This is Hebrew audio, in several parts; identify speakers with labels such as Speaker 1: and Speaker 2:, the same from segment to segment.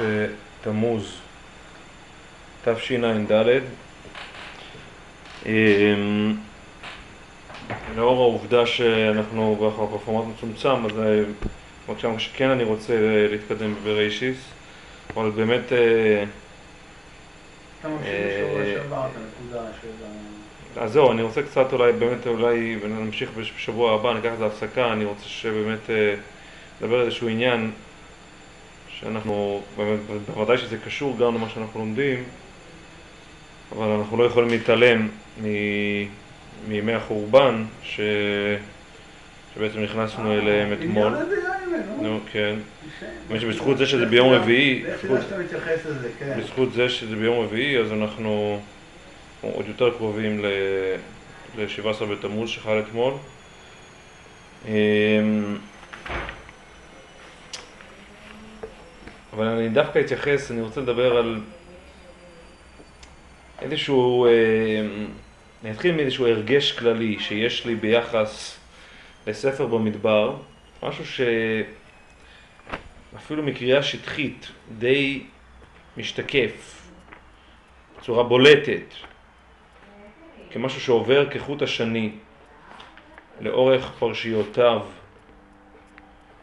Speaker 1: בתמוז תשע"ד. אמ, לאור העובדה שאנחנו בפורמט מצומצם, אז כמו שכן אני רוצה להתקדם בראשיס, אבל באמת...
Speaker 2: אה, אתה ממשיך אה.
Speaker 1: אז זהו, אני רוצה קצת אולי, באמת אולי נמשיך בשבוע הבא, ניקח את זה הפסקה, אני רוצה שבאמת אה, נדבר על איזשהו עניין שאנחנו, בוודאי שזה קשור גם למה שאנחנו לומדים, אבל אנחנו לא יכולים להתעלם מימי החורבן ש... שבעצם נכנסנו אליהם אתמול. נו, כן. האמת שבזכות זה שזה ביום רביעי,
Speaker 2: כן.
Speaker 1: בזכות זה שזה ביום רביעי, אז אנחנו עוד יותר קרובים ל-17 בתמוז שחל אתמול. אבל אני דווקא אתייחס, אני רוצה לדבר על איזשהו, אה, אני אתחיל מאיזשהו הרגש כללי שיש לי ביחס לספר במדבר, משהו שאפילו מקריאה שטחית די משתקף בצורה בולטת, כמשהו שעובר כחוט השני לאורך פרשיותיו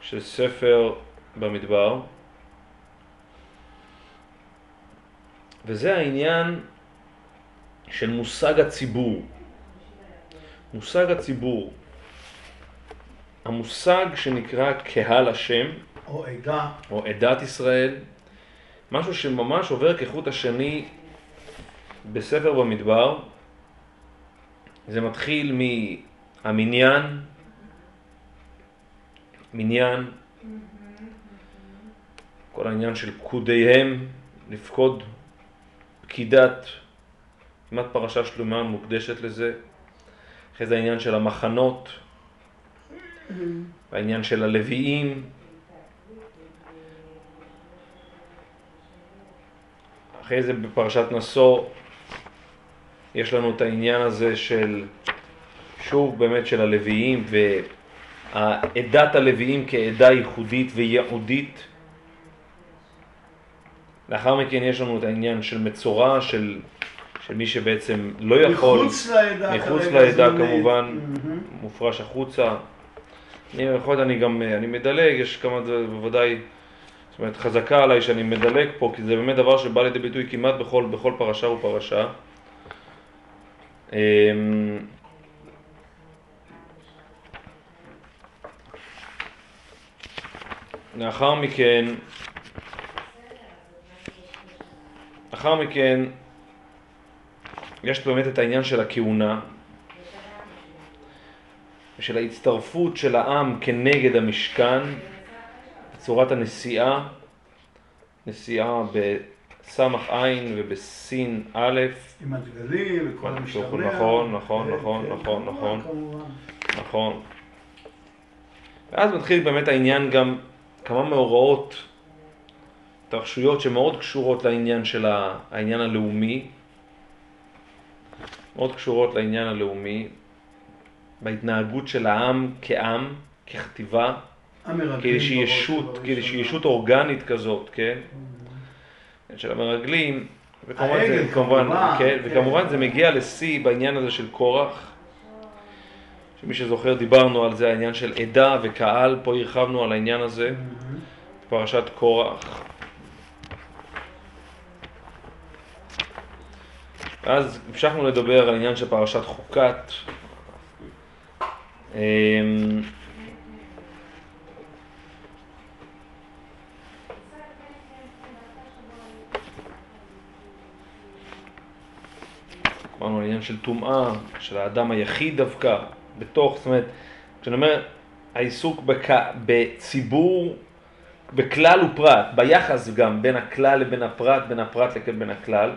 Speaker 1: של ספר במדבר. וזה העניין של מושג הציבור. מושג הציבור. המושג שנקרא קהל השם,
Speaker 2: או עדה,
Speaker 1: או עדת ישראל, משהו שממש עובר כחוט השני בספר במדבר. זה מתחיל מהמניין, מניין, כל העניין של פקודיהם, לפקוד פקידת, כמעט פרשה שלמה מוקדשת לזה. אחרי זה העניין של המחנות, העניין של הלוויים. אחרי זה בפרשת נשוא יש לנו את העניין הזה של, שוב באמת של הלוויים ועדת הלוויים כעדה ייחודית וייעודית. לאחר מכן יש לנו את העניין של מצורע, של, של מי שבעצם לא יכול,
Speaker 2: מחוץ לעדה,
Speaker 1: מחוץ לעדה כמובן, mm-hmm. מופרש החוצה. אני יכול להיות, אני גם, אני מדלג, יש כמה, בוודאי, זאת אומרת, חזקה עליי שאני מדלג פה, כי זה באמת דבר שבא לידי ביטוי כמעט בכל, בכל פרשה ופרשה. אמ, לאחר מכן, לאחר מכן, יש באמת את העניין של הכהונה, ושל ההצטרפות של העם כנגד המשכן בצורת הנשיאה, נשיאה בסמך עין ובסין א',
Speaker 2: עם הדגלים וכל המשתמע.
Speaker 1: נכון, נכון, נכון, נכון, נכון, נכון. ואז מתחיל באמת העניין גם כמה מאורעות, התרחשויות שמאוד קשורות לעניין של העניין הלאומי, מאוד קשורות לעניין הלאומי, בהתנהגות של העם כעם, כחטיבה, כאיזושהי ישות, כאיזושהי ישות אורגנית כזאת, כן? Mm-hmm. של המרגלים, וכמובן, זה, כמובן, כן, וכמובן זה מגיע לשיא בעניין הזה של קורח, שמי שזוכר דיברנו על זה, העניין של עדה וקהל, פה הרחבנו על העניין הזה, mm-hmm. פרשת קורח. ואז המשכנו לדבר על עניין של פרשת חוקת, אמ, אמרנו על עניין של טומאה, של האדם היחיד דווקא, בתוך, זאת אומרת, כשאני אומר העיסוק. בציבור, בכלל ופרט, ביחס גם בין הכלל לבין הפרט, בין הפרט לבין הכלל,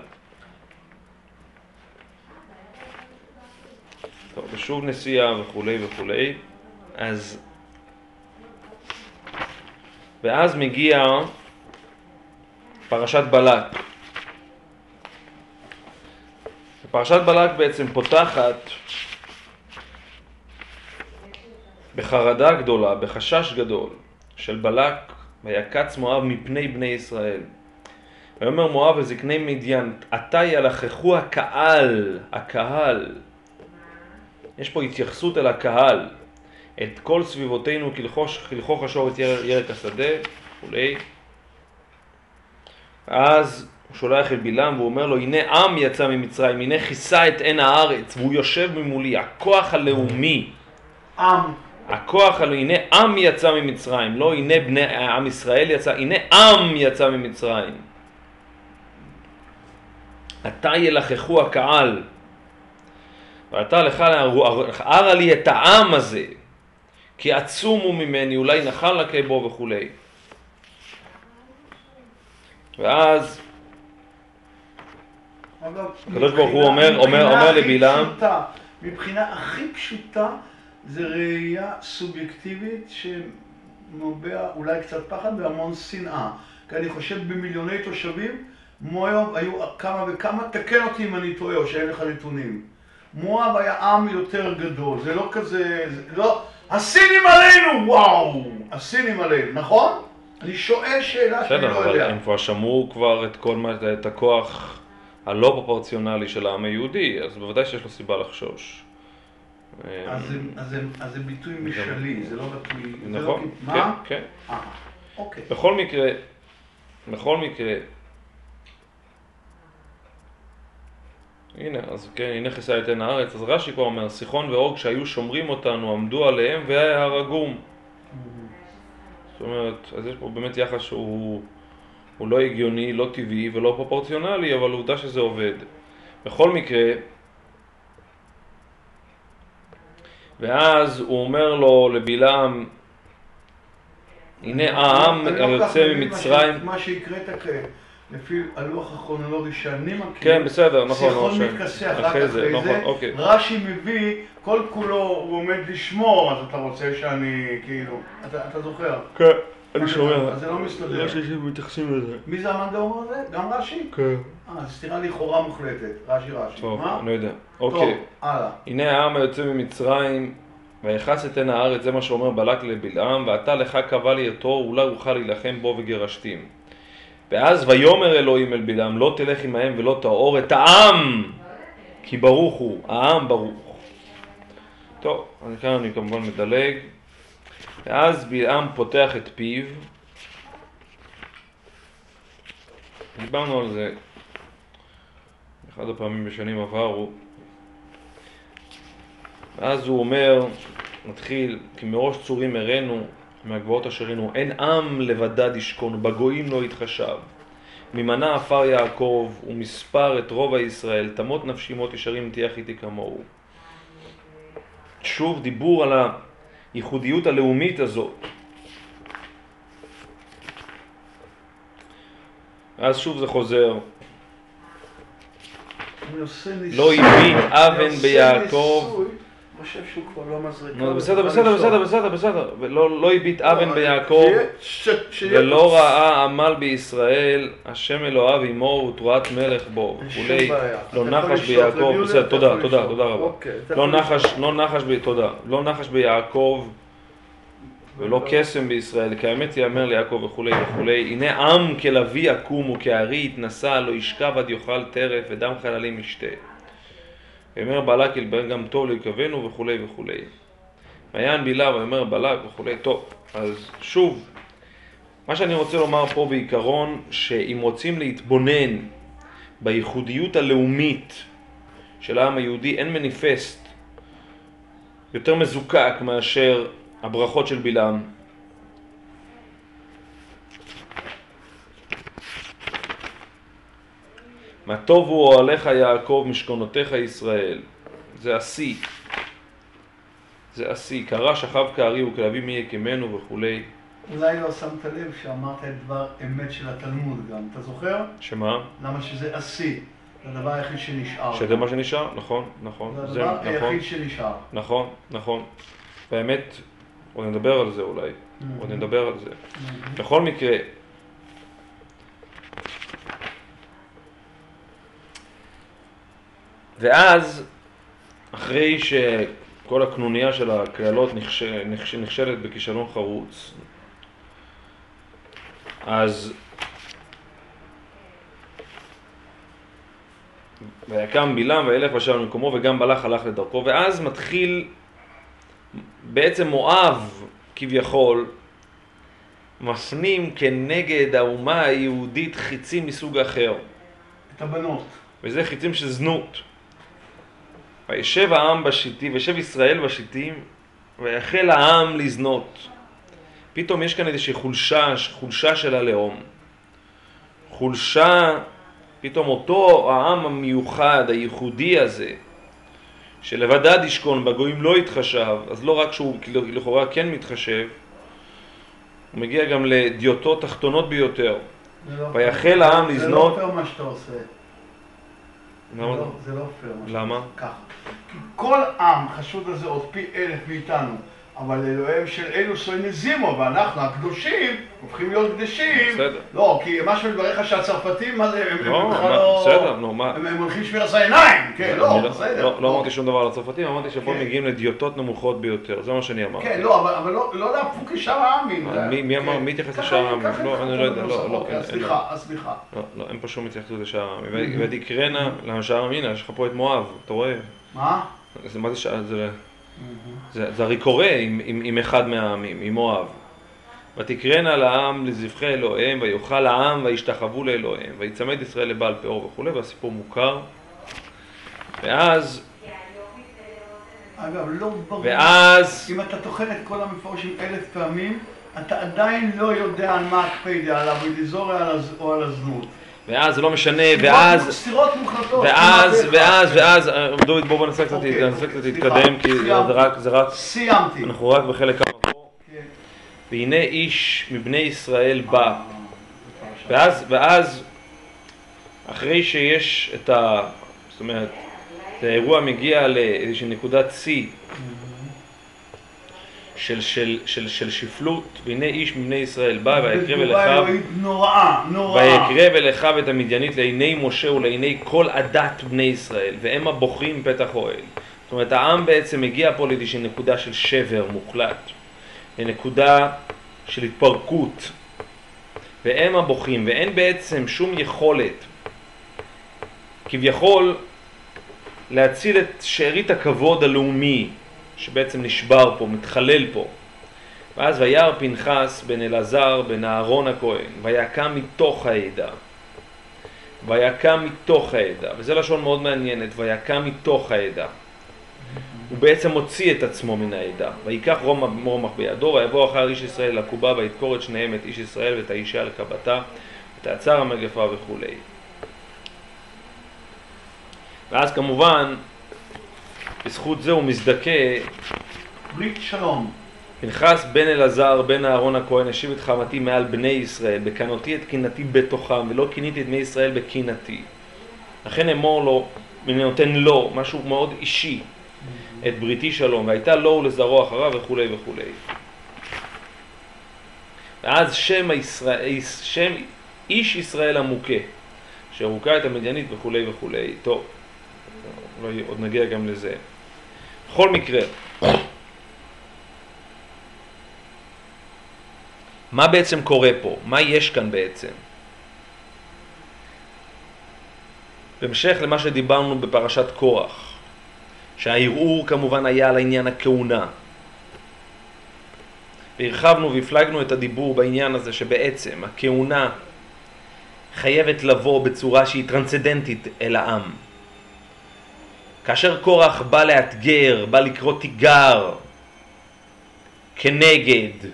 Speaker 1: טוב, ושוב נסיעה וכולי וכולי, אז... ואז מגיע פרשת בלק. פרשת בלק בעצם פותחת בחרדה גדולה, בחשש גדול של בלק, ויקץ מואב מפני בני ישראל. ויאמר מואב וזקני מדיין, עתה ילחכו הקהל, הקהל. יש פה התייחסות אל הקהל. את כל סביבותינו כלכוך השור את ירק השדה וכולי. אז הוא שולח אל בלעם והוא אומר לו, הנה עם יצא ממצרים, הנה כיסה את עין הארץ, והוא יושב ממולי, הכוח הלאומי.
Speaker 2: עם.
Speaker 1: הכוח הלאומי, הנה עם יצא ממצרים, לא הנה בני עם ישראל יצא, הנה עם יצא ממצרים. עתה ילחכו הקהל, ועתה לך ארה לי את העם הזה, כי עצום הוא ממני, אולי נחל נכה בו וכולי. ואז הקדוש ברוך הוא אומר, אומר, אומר לבלעם,
Speaker 2: מבחינה הכי פשוטה זה ראייה סובייקטיבית שנובע אולי קצת פחד והמון שנאה. כי אני חושב במיליוני תושבים, מואב היו כמה וכמה, תקן אותי אם אני טועה או שאין לך נתונים. מואב היה עם יותר גדול, זה לא כזה, זה לא, הסינים עלינו, וואו, הסינים עלינו, נכון? אני שואל שאלה שאני לא יודע. בסדר, אבל
Speaker 1: הם כבר שמעו כבר את כל מה, את הכוח הלא פרופורציונלי של העם היהודי, אז בוודאי שיש לו סיבה לחשוש.
Speaker 2: אז זה ביטוי משלי, זה לא ביטוי...
Speaker 1: לא נכון, כן, כן.
Speaker 2: אה, אוקיי.
Speaker 1: בכל מקרה, בכל מקרה, הנה, אז כן, הנה כיסה עין הארץ, אז רש"י כבר אומר, סיחון ואוג שהיו שומרים אותנו, עמדו עליהם והרגום. זאת אומרת, אז יש פה באמת יחס שהוא לא הגיוני, לא טבעי ולא פרופורציונלי, אבל עובדה שזה עובד. בכל מקרה, ואז הוא אומר לו, לבלעם, הנה העם
Speaker 2: לא
Speaker 1: היוצא ממצרים.
Speaker 2: מה שהקראת לפי הלוח הכרונולוגי שאני מכיר,
Speaker 1: כן, בסדר, נכון, נכון,
Speaker 2: מתכסה רק אחרי זה, נכון, אוקיי. רש"י מביא, כל כולו הוא עומד לשמור, אז אתה רוצה שאני, כאילו, אתה, אתה זוכר?
Speaker 1: כן, אני שומע.
Speaker 2: אז זה לא מסתדר.
Speaker 1: רש"י שמתייחסים לזה.
Speaker 2: מי זה המאן דאמר הזה? גם רש"י?
Speaker 1: כן.
Speaker 2: אה, סתירה לכאורה מוחלטת, רש"י רש"י.
Speaker 1: טוב, אני יודע. אוקיי.
Speaker 2: טוב, הלאה.
Speaker 1: הנה העם היוצא ממצרים, ויחס את עין הארץ, זה מה שאומר בלק לבלעם, ואתה לך קבע לי אותו, אולי אוכל להילחם בו וגירשתים. ואז ויאמר אלוהים אל בלעם, לא תלך עמהם ולא תאור את העם, כי ברוך הוא, העם ברוך. טוב, כאן אני כמובן מדלג. ואז בלעם פותח את פיו. דיברנו על זה אחד הפעמים בשנים עברו. ואז הוא אומר, מתחיל, כי מראש צורים הראינו מהגבעות אשר הנו, אין עם לבדד ישכון, בגויים לא יתחשב. ממנה עפר יעקב, ומספר את רוב הישראל, תמות נפשי מות ישרים תהיה איתי כמוהו. שוב דיבור על הייחודיות הלאומית הזאת. אז שוב זה חוזר. לא הבין אבן ביעקב
Speaker 2: חושב שהוא כבר לא מזריקה.
Speaker 1: בסדר, בסדר, בסדר, בסדר, בסדר. לא הביט אבן לא, ביעקב, ולא ראה עמל בישראל, השם אלוהיו עמו ותרועת מלך בו, וכולי. לא נחש ביעקב, בסדר, תודה, תודה, תודה רבה. אוקיי, לא נחש, לא נחש, תודה. לא נחש ביעקב. ולא קסם בישראל, כי האמת יאמר ליעקב וכולי וכולי, הנה עם כלביא יקום וכארי יתנשא, לא ישכב עד יאכל טרף ודם חללים ישתה. ואומר בלק ילבן גם טוב להיקבנו וכולי וכולי. מעיין בילה ואומר בלק וכולי. טוב, אז שוב, מה שאני רוצה לומר פה בעיקרון, שאם רוצים להתבונן בייחודיות הלאומית של העם היהודי, אין מניפסט יותר מזוקק מאשר הברכות של בלעם. מה טוב הוא אוהליך יעקב משכונותיך ישראל. זה השיא. זה השיא. קרא שכב כארי וכלבי מי יקמנו וכולי.
Speaker 2: אולי לא שמת לב שאמרת את דבר אמת של התלמוד גם, אתה זוכר?
Speaker 1: שמה?
Speaker 2: למה שזה השיא. זה הדבר היחיד שנשאר.
Speaker 1: שזה מה שנשאר? נכון, נכון.
Speaker 2: זה הדבר היחיד נכון, שנשאר.
Speaker 1: נכון, נכון. באמת, עוד נדבר על זה אולי. Mm-hmm. עוד נדבר על זה. Mm-hmm. בכל מקרה, ואז, אחרי שכל הקנוניה של הקללות נכשלת בכישלון חרוץ, אז ויקם בלעם וילך ושב למקומו וגם בלח הלך לדרכו ואז מתחיל בעצם מואב כביכול מפנים כנגד האומה היהודית חיצים מסוג אחר.
Speaker 2: את הבנות.
Speaker 1: וזה חיצים של זנות. וישב העם בשיטים, וישב ישראל בשיטים, ויחל העם לזנות. פתאום יש כאן איזושהי חולשה, חולשה של הלאום. חולשה, פתאום אותו העם המיוחד, הייחודי הזה, שלבדד ישכון, בגויים לא יתחשב, אז לא רק שהוא לכאורה כן מתחשב, הוא מגיע גם לדיוטות תחתונות ביותר.
Speaker 2: לא
Speaker 1: ויחל העם לזנות... זה לא
Speaker 2: פייר מה שאתה עושה.
Speaker 1: למה?
Speaker 2: זה לא פייר.
Speaker 1: למה?
Speaker 2: ככה. כי כל עם חשוד על זה עוד פי אלף מאיתנו. אבל אלוהיהם של אלו שוי נזימו, ואנחנו הקדושים הופכים להיות קדשים.
Speaker 1: בסדר.
Speaker 2: לא, כי מה שמדבריך שהצרפתים, מה זה, הם
Speaker 1: בכלל לא... בסדר, נו, מה?
Speaker 2: הם הולכים לשמיר עשה עיניים, כן, לא,
Speaker 1: לא-
Speaker 2: בסדר.
Speaker 1: לא, לא אמרתי שום דבר על הצרפתים, אמרתי שפה
Speaker 2: כן.
Speaker 1: מגיעים לדיוטות נמוכות ביותר, זה מה שאני אמרתי.
Speaker 2: כן, לא, אבל לא להפוק לשאר העמים.
Speaker 1: מי אמר,
Speaker 2: כן.
Speaker 1: מי התייחס לשאר העמים? לא, אני לא יודע, לא, לא.
Speaker 2: סליחה, סליחה.
Speaker 1: לא, לא, אין פה שום התייחסות לשאר העמים. ותקראנה לשאר העמים, יש לך פה את מואב, אתה רואה?
Speaker 2: מה?
Speaker 1: מה זה שאר? זה, זה הרי קורה עם, עם, עם אחד מהעמים, עם מואב. ותקרנה לעם לזבחי אלוהיהם, ויאכל העם וישתחוו לאלוהיהם, ויצמד ישראל לבעל פאור וכולי, והסיפור מוכר. ואז...
Speaker 2: אגב, לא ברור.
Speaker 1: ואז...
Speaker 2: אם אתה טוחן את כל המפורשים אלף פעמים, אתה עדיין לא יודע על מה הקפידה, על אבודיזור או על הזנות.
Speaker 1: ואז זה לא משנה, ואז...
Speaker 2: סתירות מוחלטות.
Speaker 1: ואז, ואז, ואז, דוד בואו ננסה קצת להתקדם, כי זה רק, זה רק...
Speaker 2: סיימתי.
Speaker 1: אנחנו רק בחלק המבוא. והנה איש מבני ישראל בא. ואז, ואז, אחרי שיש את ה... זאת אומרת, האירוע מגיע לאיזושהי נקודת שיא. של, של, של, של שפלות, והנה איש מבני ישראל בא ויקרב אל אחיו.
Speaker 2: נוראה, נוראה.
Speaker 1: ויקרב אל אחיו את המדיינית לעיני משה ולעיני כל עדת בני ישראל והם הבוחרים פתח אוהל. זאת אומרת העם בעצם מגיע פה לאיזושהי נקודה של שבר מוחלט לנקודה של התפרקות. והם הבוכים ואין בעצם שום יכולת כביכול להציל את שארית הכבוד הלאומי שבעצם נשבר פה, מתחלל פה. ואז וירא פנחס בן אלעזר בן אהרון הכהן, ויקם מתוך העדה. ויקם מתוך העדה, וזו לשון מאוד מעניינת, ויקם מתוך העדה. הוא בעצם הוציא את עצמו מן העדה. ויקח רומח בידו, ויבוא אחר איש ישראל לקובה, וידקור את שניהם, את איש ישראל ואת האישה על קבתה, ותעצר המגפה וכולי. ואז כמובן בזכות זה הוא מזדכה
Speaker 2: ברית שלום.
Speaker 1: פנחס בן אלעזר בן אהרון הכהן השיב את חמתי מעל בני ישראל, בקנותי את קינתי בתוכם, ולא קיניתי את בני ישראל בקינתי. לכן אמור לו, ואני נותן לו, משהו מאוד אישי, את בריתי שלום, והייתה לו ולזרעו אחריו וכולי וכולי. ואז שם, הישראל, שם איש ישראל המוכה, שהוכה את המדיינית וכולי וכולי. טוב, אולי עוד נגיע גם לזה. בכל מקרה, מה בעצם קורה פה? מה יש כאן בעצם? בהמשך למה שדיברנו בפרשת קורח, שהערעור כמובן היה על עניין הכהונה. והרחבנו והפלגנו את הדיבור בעניין הזה שבעצם הכהונה חייבת לבוא בצורה שהיא טרנסצדנטית אל העם. כאשר קורח בא לאתגר, בא לקרוא תיגר כנגד,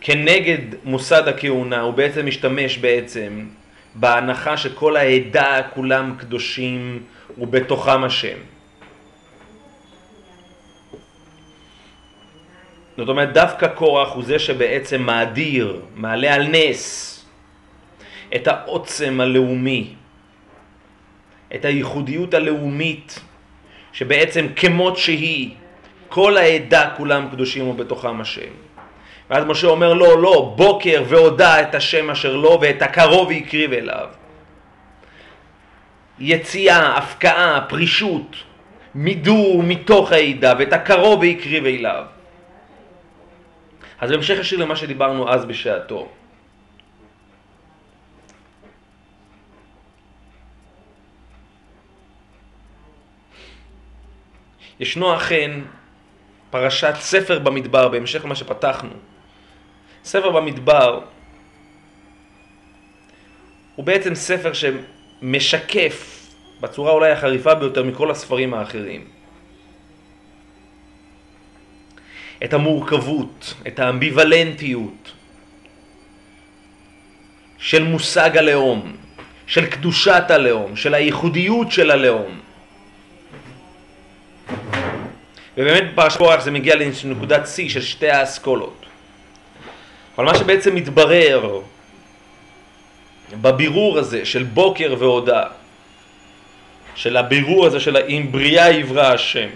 Speaker 1: כנגד מוסד הכהונה, הוא בעצם משתמש בעצם בהנחה שכל העדה כולם קדושים ובתוכם השם. זאת אומרת, דווקא קורח הוא זה שבעצם מאדיר, מעלה על נס את העוצם הלאומי את הייחודיות הלאומית שבעצם כמות שהיא, כל העדה כולם קדושים ובתוכם השם. ואז משה אומר לו, לא, בוקר והודע את השם אשר לו ואת הקרוב הקריב אליו. יציאה, הפקעה, פרישות, מידור מתוך העדה ואת הקרוב הקריב אליו. אז בהמשך ישיר למה שדיברנו אז בשעתו. ישנו אכן פרשת ספר במדבר, בהמשך למה שפתחנו. ספר במדבר הוא בעצם ספר שמשקף בצורה אולי החריפה ביותר מכל הספרים האחרים את המורכבות, את האמביוולנטיות של מושג הלאום, של קדושת הלאום, של הייחודיות של הלאום. ובאמת קורח זה מגיע לנקודת שיא של שתי האסכולות. אבל מה שבעצם מתברר בבירור הזה של בוקר והודעה, של הבירור הזה של אם בריאה יברא השם,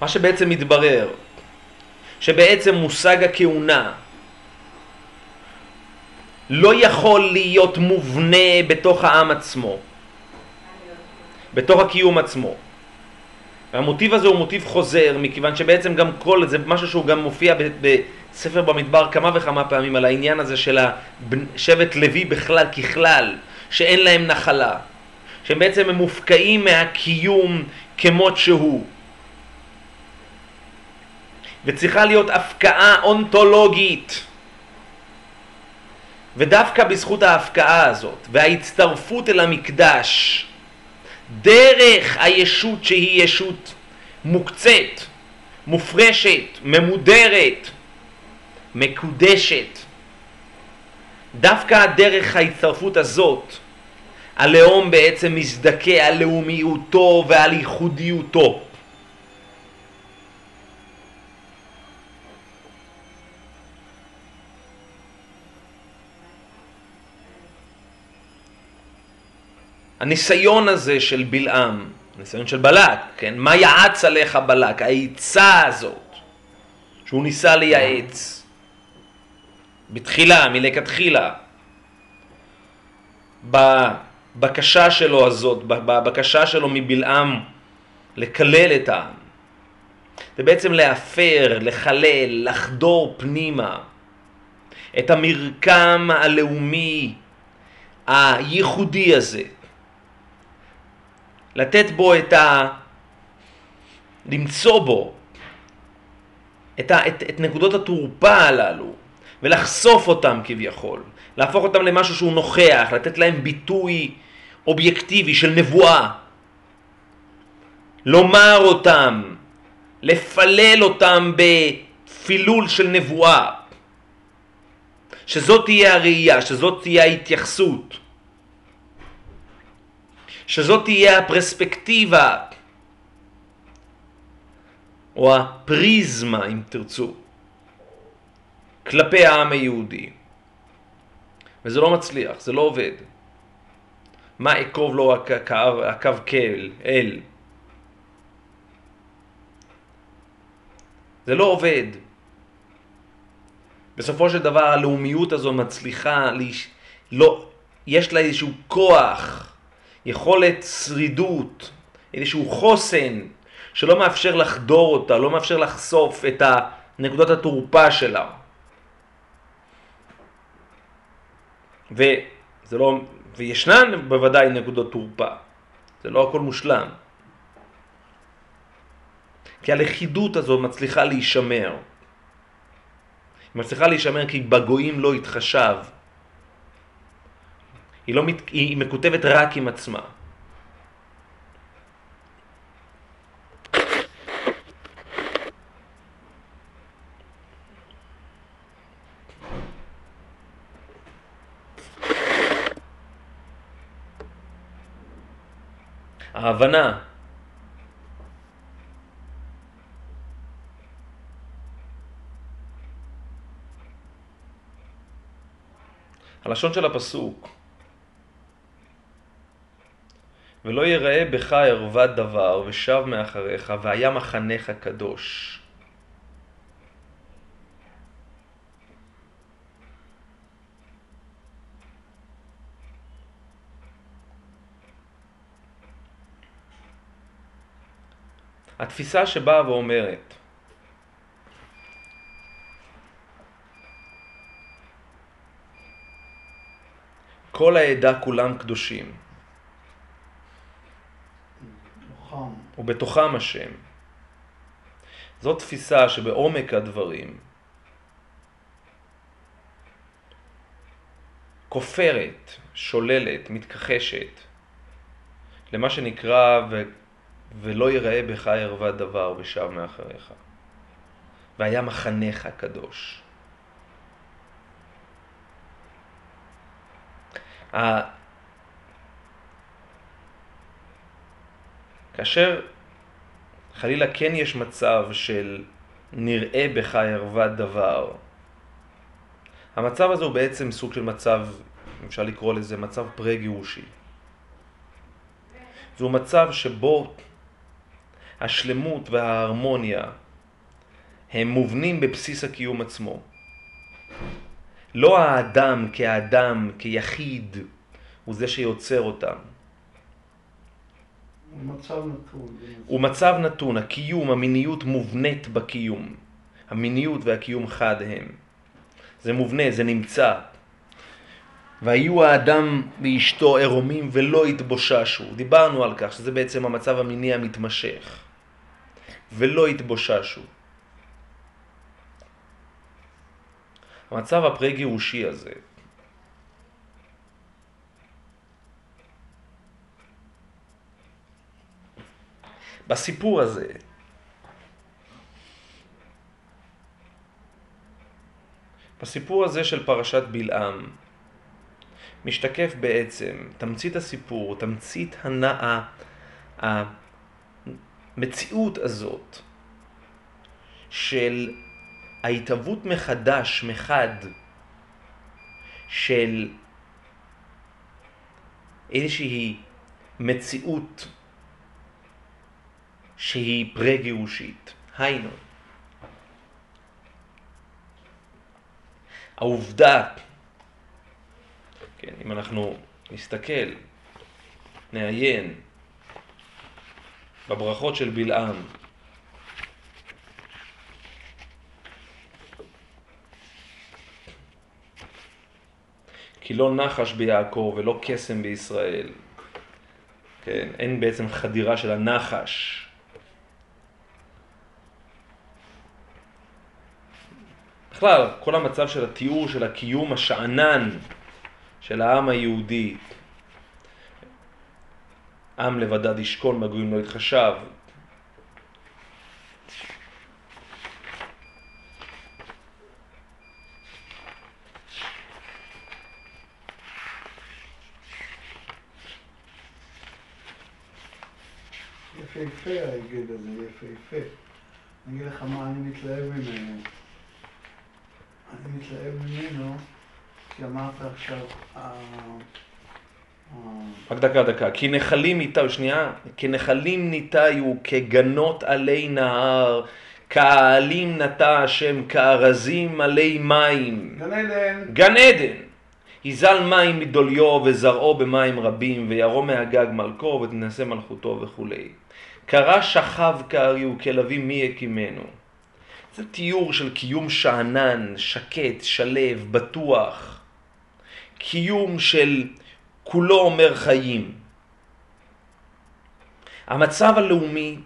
Speaker 1: מה שבעצם מתברר, שבעצם מושג הכהונה לא יכול להיות מובנה בתוך העם עצמו, בתוך הקיום עצמו. והמוטיב הזה הוא מוטיב חוזר, מכיוון שבעצם גם כל, זה משהו שהוא גם מופיע בספר במדבר כמה וכמה פעמים על העניין הזה של שבט לוי בכלל, ככלל, שאין להם נחלה, שהם בעצם הם מופקעים מהקיום כמות שהוא. וצריכה להיות הפקעה אונתולוגית. ודווקא בזכות ההפקעה הזאת וההצטרפות אל המקדש דרך הישות שהיא ישות מוקצת, מופרשת, ממודרת, מקודשת. דווקא דרך ההצטרפות הזאת הלאום בעצם מזדכה על לאומיותו ועל ייחודיותו. הניסיון הזה של בלעם, הניסיון של בלק, כן? מה יעץ עליך בלק? העצה הזאת, שהוא ניסה לייעץ בתחילה, מלכתחילה, בבקשה שלו הזאת, בבקשה שלו מבלעם לקלל את העם. זה בעצם להפר, לחלל, לחדור פנימה את המרקם הלאומי הייחודי הזה, לתת בו את ה... למצוא בו את, ה... את, את נקודות התורפה הללו ולחשוף אותם כביכול, להפוך אותם למשהו שהוא נוכח, לתת להם ביטוי אובייקטיבי של נבואה, לומר אותם, לפלל אותם בפילול של נבואה, שזאת תהיה הראייה, שזאת תהיה ההתייחסות. שזאת תהיה הפרספקטיבה או הפריזמה, אם תרצו, כלפי העם היהודי. וזה לא מצליח, זה לא עובד. מה אקרוב לו הקו כאל, אל? זה לא עובד. בסופו של דבר הלאומיות הזו מצליחה, לא, יש לה איזשהו כוח יכולת שרידות, איזשהו חוסן שלא מאפשר לחדור אותה, לא מאפשר לחשוף את נקודות התורפה שלה. וזה לא, וישנן בוודאי נקודות תורפה, זה לא הכל מושלם. כי הלכידות הזו מצליחה להישמר. היא מצליחה להישמר כי בגויים לא יתחשב. היא, לא מת... היא מקוטבת רק עם עצמה. ההבנה הלשון של הפסוק ולא יראה בך ערוות דבר, ושב מאחריך, והיה מחנך קדוש. התפיסה שבאה ואומרת כל העדה כולם קדושים. ובתוכם השם. זאת תפיסה שבעומק הדברים כופרת, שוללת, מתכחשת למה שנקרא ו... ולא יראה בך ערווה דבר ושב מאחריך. והיה מחנך קדוש. כאשר חלילה כן יש מצב של נראה בך ערווה דבר, המצב הזה הוא בעצם סוג של מצב, אפשר לקרוא לזה מצב פרה-גירושי. זהו מצב שבו השלמות וההרמוניה הם מובנים בבסיס הקיום עצמו. לא האדם כאדם, כיחיד, הוא זה שיוצר אותם.
Speaker 2: הוא מצב נתון.
Speaker 1: הוא מצב נתון, הקיום, המיניות מובנית בקיום. המיניות והקיום חד הם. זה מובנה, זה נמצא. והיו האדם ואשתו ערומים ולא התבוששו. דיברנו על כך שזה בעצם המצב המיני המתמשך. ולא התבוששו. המצב הפרה-גירושי הזה, בסיפור הזה, בסיפור הזה של פרשת בלעם, משתקף בעצם תמצית הסיפור, תמצית הנאה, המציאות הזאת של ההתהוות מחדש, מחד, של איזושהי מציאות שהיא פרה-גירושית. היינו, העובדה, כן, אם אנחנו נסתכל, נעיין בברכות של בלעם, כי לא נחש ביעקב ולא קסם בישראל. כן, אין בעצם חדירה של הנחש. בכלל, כל המצב של התיאור של הקיום השאנן של העם היהודי, עם לבדד ישכון בגויים לא יתחשב,
Speaker 2: יפהפה ההיגד הזה, יפהפה. אני אגיד לך מה אני מתלהב ממנו. מתלהב ממנו, כי אמרת עכשיו,
Speaker 1: רק דקה, דקה. כי נחלים ניטעו, שנייה, כי נחלים ניטעו כגנות עלי נהר, כעלים נטע השם, כארזים עלי מים.
Speaker 2: גן עדן.
Speaker 1: גן עדן. יזל מים מדוליו וזרעו במים רבים, וירום מהגג מלכו ותנשא מלכותו וכולי. קרא שכב כארי וכלבי מי יקימנו. זה תיאור של קיום שאנן, שקט, שלב, בטוח. קיום של כולו אומר חיים. המצב הלאומי,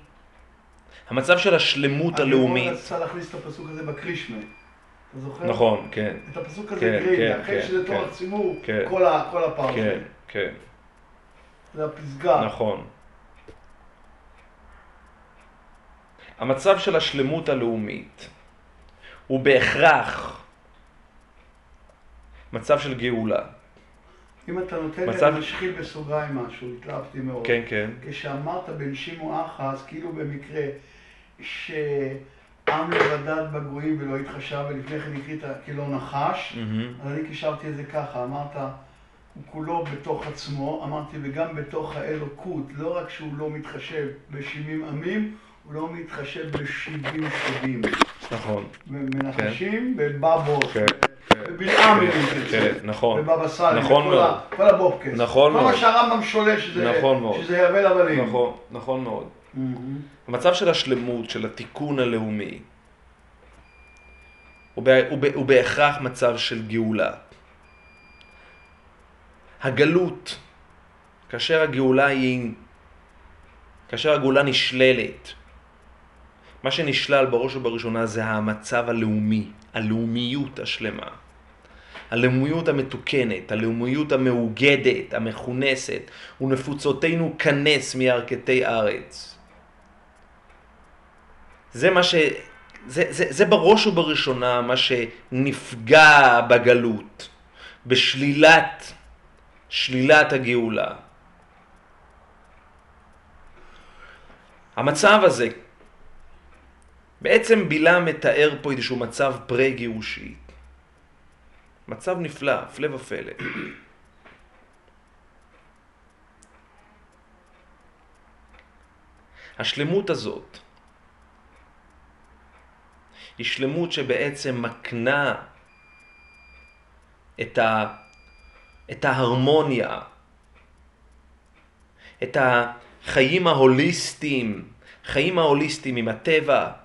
Speaker 1: המצב של השלמות הלאומית... אני
Speaker 2: רצה להכניס את הפסוק הזה בקרישמה. אתה זוכר?
Speaker 1: נכון, כן.
Speaker 2: את הפסוק הזה כן, גרידא, כן, אחרי כן, שזה תור כן, הציבור, כן, כל, כל הפרשה.
Speaker 1: כן, כן.
Speaker 2: זה הפסגה.
Speaker 1: נכון. המצב של השלמות הלאומית הוא בהכרח מצב של גאולה.
Speaker 2: אם אתה נותן מצב... לי להשחיל בסוגריים משהו, התלהבתי מאוד.
Speaker 1: כן, כן.
Speaker 2: כשאמרת בן שימו אחס, כאילו במקרה, שעם לבדד בגויים ולא התחשב, ולפני כן הקראת כלא נחש, mm-hmm. אז אני קישרתי את זה ככה, אמרת, הוא כולו בתוך עצמו, אמרתי, וגם בתוך האלוקות, לא רק שהוא לא מתחשב בשבעים עמים, הוא לא מתחשב בשבעים שדים.
Speaker 1: נכון.
Speaker 2: מנחשים, בבבות. כן. בבלעם,
Speaker 1: כן, נכון.
Speaker 2: ובבא סאלי,
Speaker 1: נכון מאוד.
Speaker 2: כל הבובקס.
Speaker 1: נכון מאוד.
Speaker 2: כל מה שהרמב"ם שולש, שזה יבל הבלים.
Speaker 1: נכון, נכון מאוד. המצב של השלמות, של התיקון הלאומי, הוא בהכרח מצב של גאולה. הגלות, כאשר הגאולה היא כאשר הגאולה נשללת, מה שנשלל בראש ובראשונה זה המצב הלאומי, הלאומיות השלמה. הלאומיות המתוקנת, הלאומיות המאוגדת, המכונסת, ונפוצותינו כנס מירכתי ארץ. זה מה ש... זה, זה, זה בראש ובראשונה מה שנפגע בגלות, בשלילת, שלילת הגאולה. המצב הזה, בעצם בילה מתאר פה איזשהו מצב פרה-גירושי. מצב נפלא, הפלא ופלא. השלמות הזאת היא שלמות שבעצם מקנה את, ה, את ההרמוניה, את החיים ההוליסטיים, חיים ההוליסטיים עם הטבע,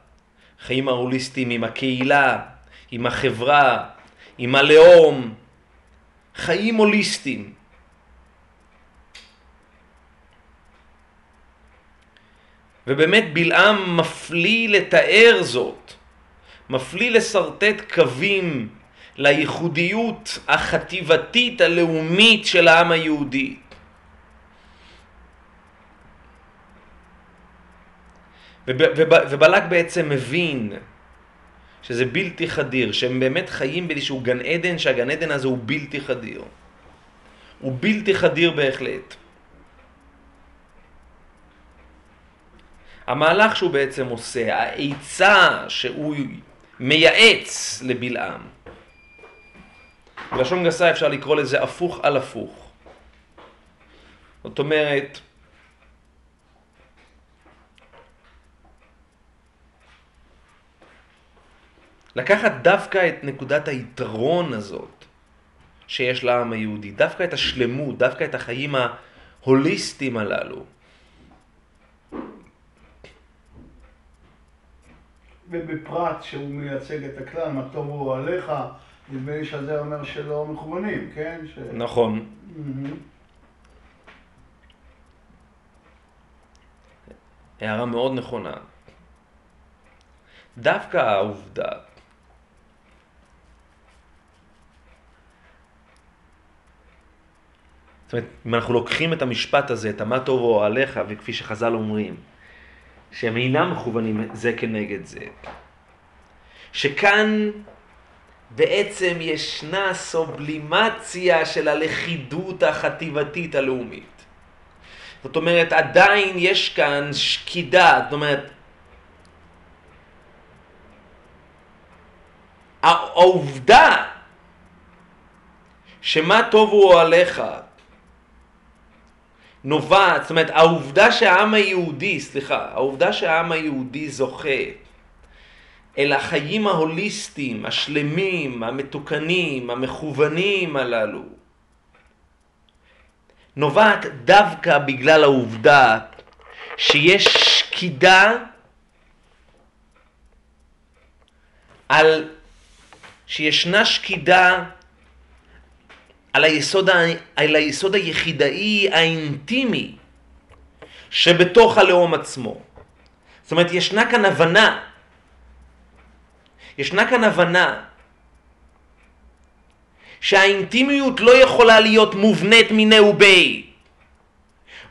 Speaker 1: חיים ההוליסטיים עם הקהילה, עם החברה, עם הלאום, חיים הוליסטיים. ובאמת בלעם מפליא לתאר זאת, מפליא לשרטט קווים לייחודיות החטיבתית הלאומית של העם היהודי. ובלק בעצם מבין שזה בלתי חדיר, שהם באמת חיים באיזשהו גן עדן, שהגן עדן הזה הוא בלתי חדיר. הוא בלתי חדיר בהחלט. המהלך שהוא בעצם עושה, העצה שהוא מייעץ לבלעם, בלשון גסה אפשר לקרוא לזה הפוך על הפוך. זאת אומרת, לקחת דווקא את נקודת היתרון הזאת שיש לעם היהודי, דווקא את השלמות, דווקא את החיים ההוליסטיים הללו.
Speaker 2: ובפרט שהוא מייצג את הכלל, מה טוב הוא עליך, נדמה לי שזה אומר שלא מכוונים, כן? ש...
Speaker 1: נכון. Mm-hmm. הערה מאוד נכונה. דווקא העובדה זאת אומרת, אם אנחנו לוקחים את המשפט הזה, את המה טוב או עליך, וכפי שחז"ל אומרים, שהם אינם מכוונים זה כנגד זה, שכאן בעצם ישנה סובלימציה של הלכידות החטיבתית הלאומית. זאת אומרת, עדיין יש כאן שקידה, זאת אומרת, העובדה שמה טוב הוא עליך נובעת, זאת אומרת, העובדה שהעם היהודי, סליחה, העובדה שהעם היהודי זוכה אל החיים ההוליסטיים, השלמים, המתוקנים, המכוונים הללו, נובעת דווקא בגלל העובדה שיש שקידה על, שישנה שקידה על היסוד, על היסוד היחידאי האינטימי שבתוך הלאום עצמו. זאת אומרת, ישנה כאן הבנה, ישנה כאן הבנה שהאינטימיות לא יכולה להיות מובנית מיני ובי.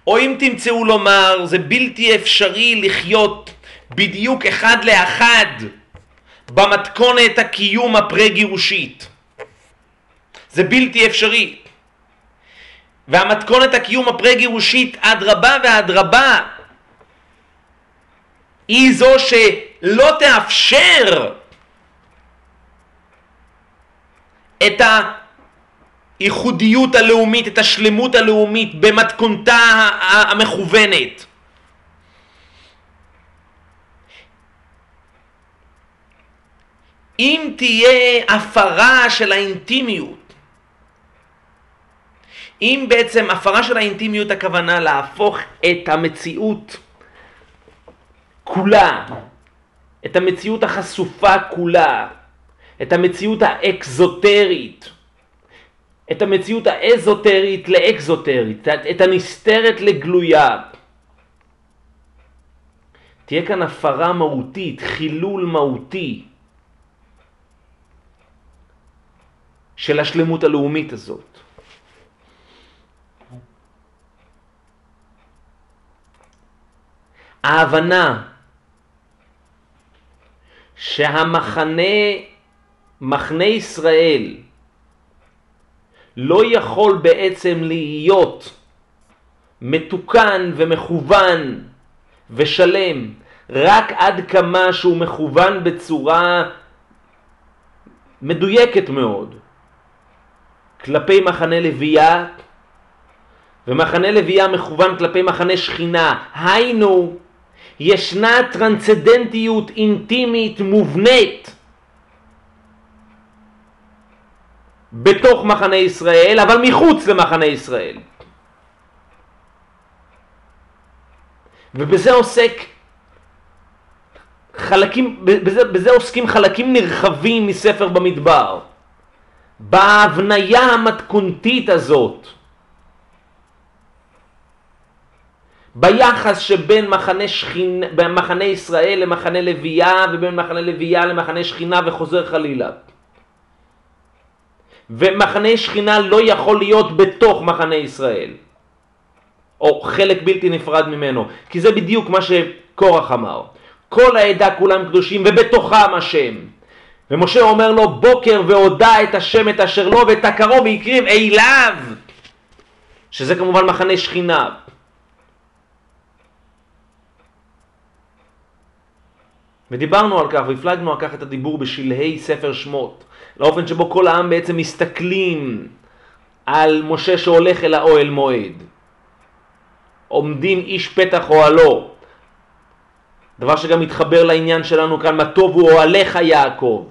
Speaker 1: או אם תמצאו לומר, זה בלתי אפשרי לחיות בדיוק אחד לאחד במתכונת הקיום הפרה-גירושית. זה בלתי אפשרי. והמתכונת הקיום הפרה-גירושית, אדרבה ואדרבה, היא זו שלא תאפשר את הייחודיות הלאומית, את השלמות הלאומית במתכונתה המכוונת. אם תהיה הפרה של האינטימיות, אם בעצם הפרה של האינטימיות הכוונה להפוך את המציאות כולה, את המציאות החשופה כולה, את המציאות האקזוטרית, את המציאות האזוטרית לאקזוטרית, את הנסתרת לגלויה. תהיה כאן הפרה מהותית, חילול מהותי של השלמות הלאומית הזאת. ההבנה שהמחנה, מחנה ישראל, לא יכול בעצם להיות מתוקן ומכוון ושלם רק עד כמה שהוא מכוון בצורה מדויקת מאוד כלפי מחנה לוויה ומחנה לוויה מכוון כלפי מחנה שכינה. היינו ישנה טרנסצדנטיות אינטימית מובנית בתוך מחנה ישראל, אבל מחוץ למחנה ישראל. ובזה עוסק חלקים, בזה, בזה עוסקים חלקים נרחבים מספר במדבר. בהבניה המתכונתית הזאת ביחס שבין מחנה, בין מחנה ישראל למחנה לוויה ובין מחנה לוויה למחנה שכינה וחוזר חלילה. ומחנה שכינה לא יכול להיות בתוך מחנה ישראל, או חלק בלתי נפרד ממנו, כי זה בדיוק מה שקורח אמר. כל העדה כולם קדושים ובתוכם השם. ומשה אומר לו בוקר והודע את השם את אשר לו ואת הקרוב והקריב אליו, שזה כמובן מחנה שכינה. ודיברנו על כך והפלגנו על כך את הדיבור בשלהי ספר שמות, לאופן שבו כל העם בעצם מסתכלים על משה שהולך אל האוהל מועד. עומדים איש פתח אוהלו, דבר שגם מתחבר לעניין שלנו כאן, מה טוב הוא אוהליך יעקב.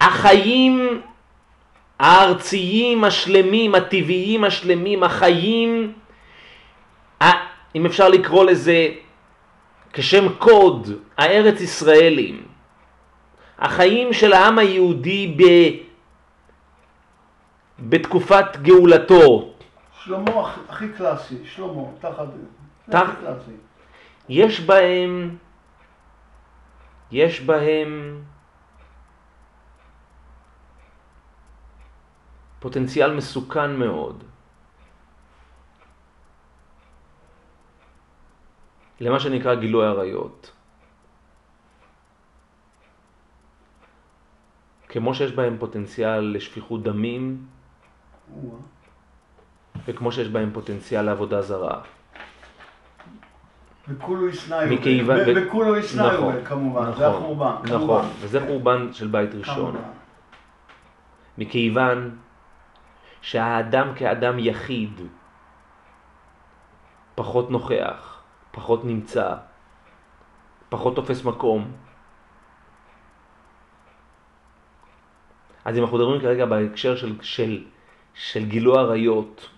Speaker 1: החיים הארציים השלמים, הטבעיים השלמים, החיים אם אפשר לקרוא לזה כשם קוד, הארץ ישראלים, החיים של העם היהודי ב... בתקופת גאולתו.
Speaker 2: שלמה הכי קלאסי, שלמה, תחת...
Speaker 1: תח... יש בהם, יש בהם פוטנציאל מסוכן מאוד. למה שנקרא גילוי עריות. כמו שיש בהם פוטנציאל לשפיכות דמים, וכמו שיש בהם פוטנציאל לעבודה זרה.
Speaker 2: וכולו ישנאיו, וכולו ישנאיו נכון, כמובן, זה נכון, החורבן.
Speaker 1: נכון, וזה חורבן של בית ראשון. מכיוון שהאדם כאדם יחיד פחות נוכח, פחות נמצא, פחות תופס מקום. אז אם אנחנו מדברים כרגע בהקשר של, של, של גילוי עריות,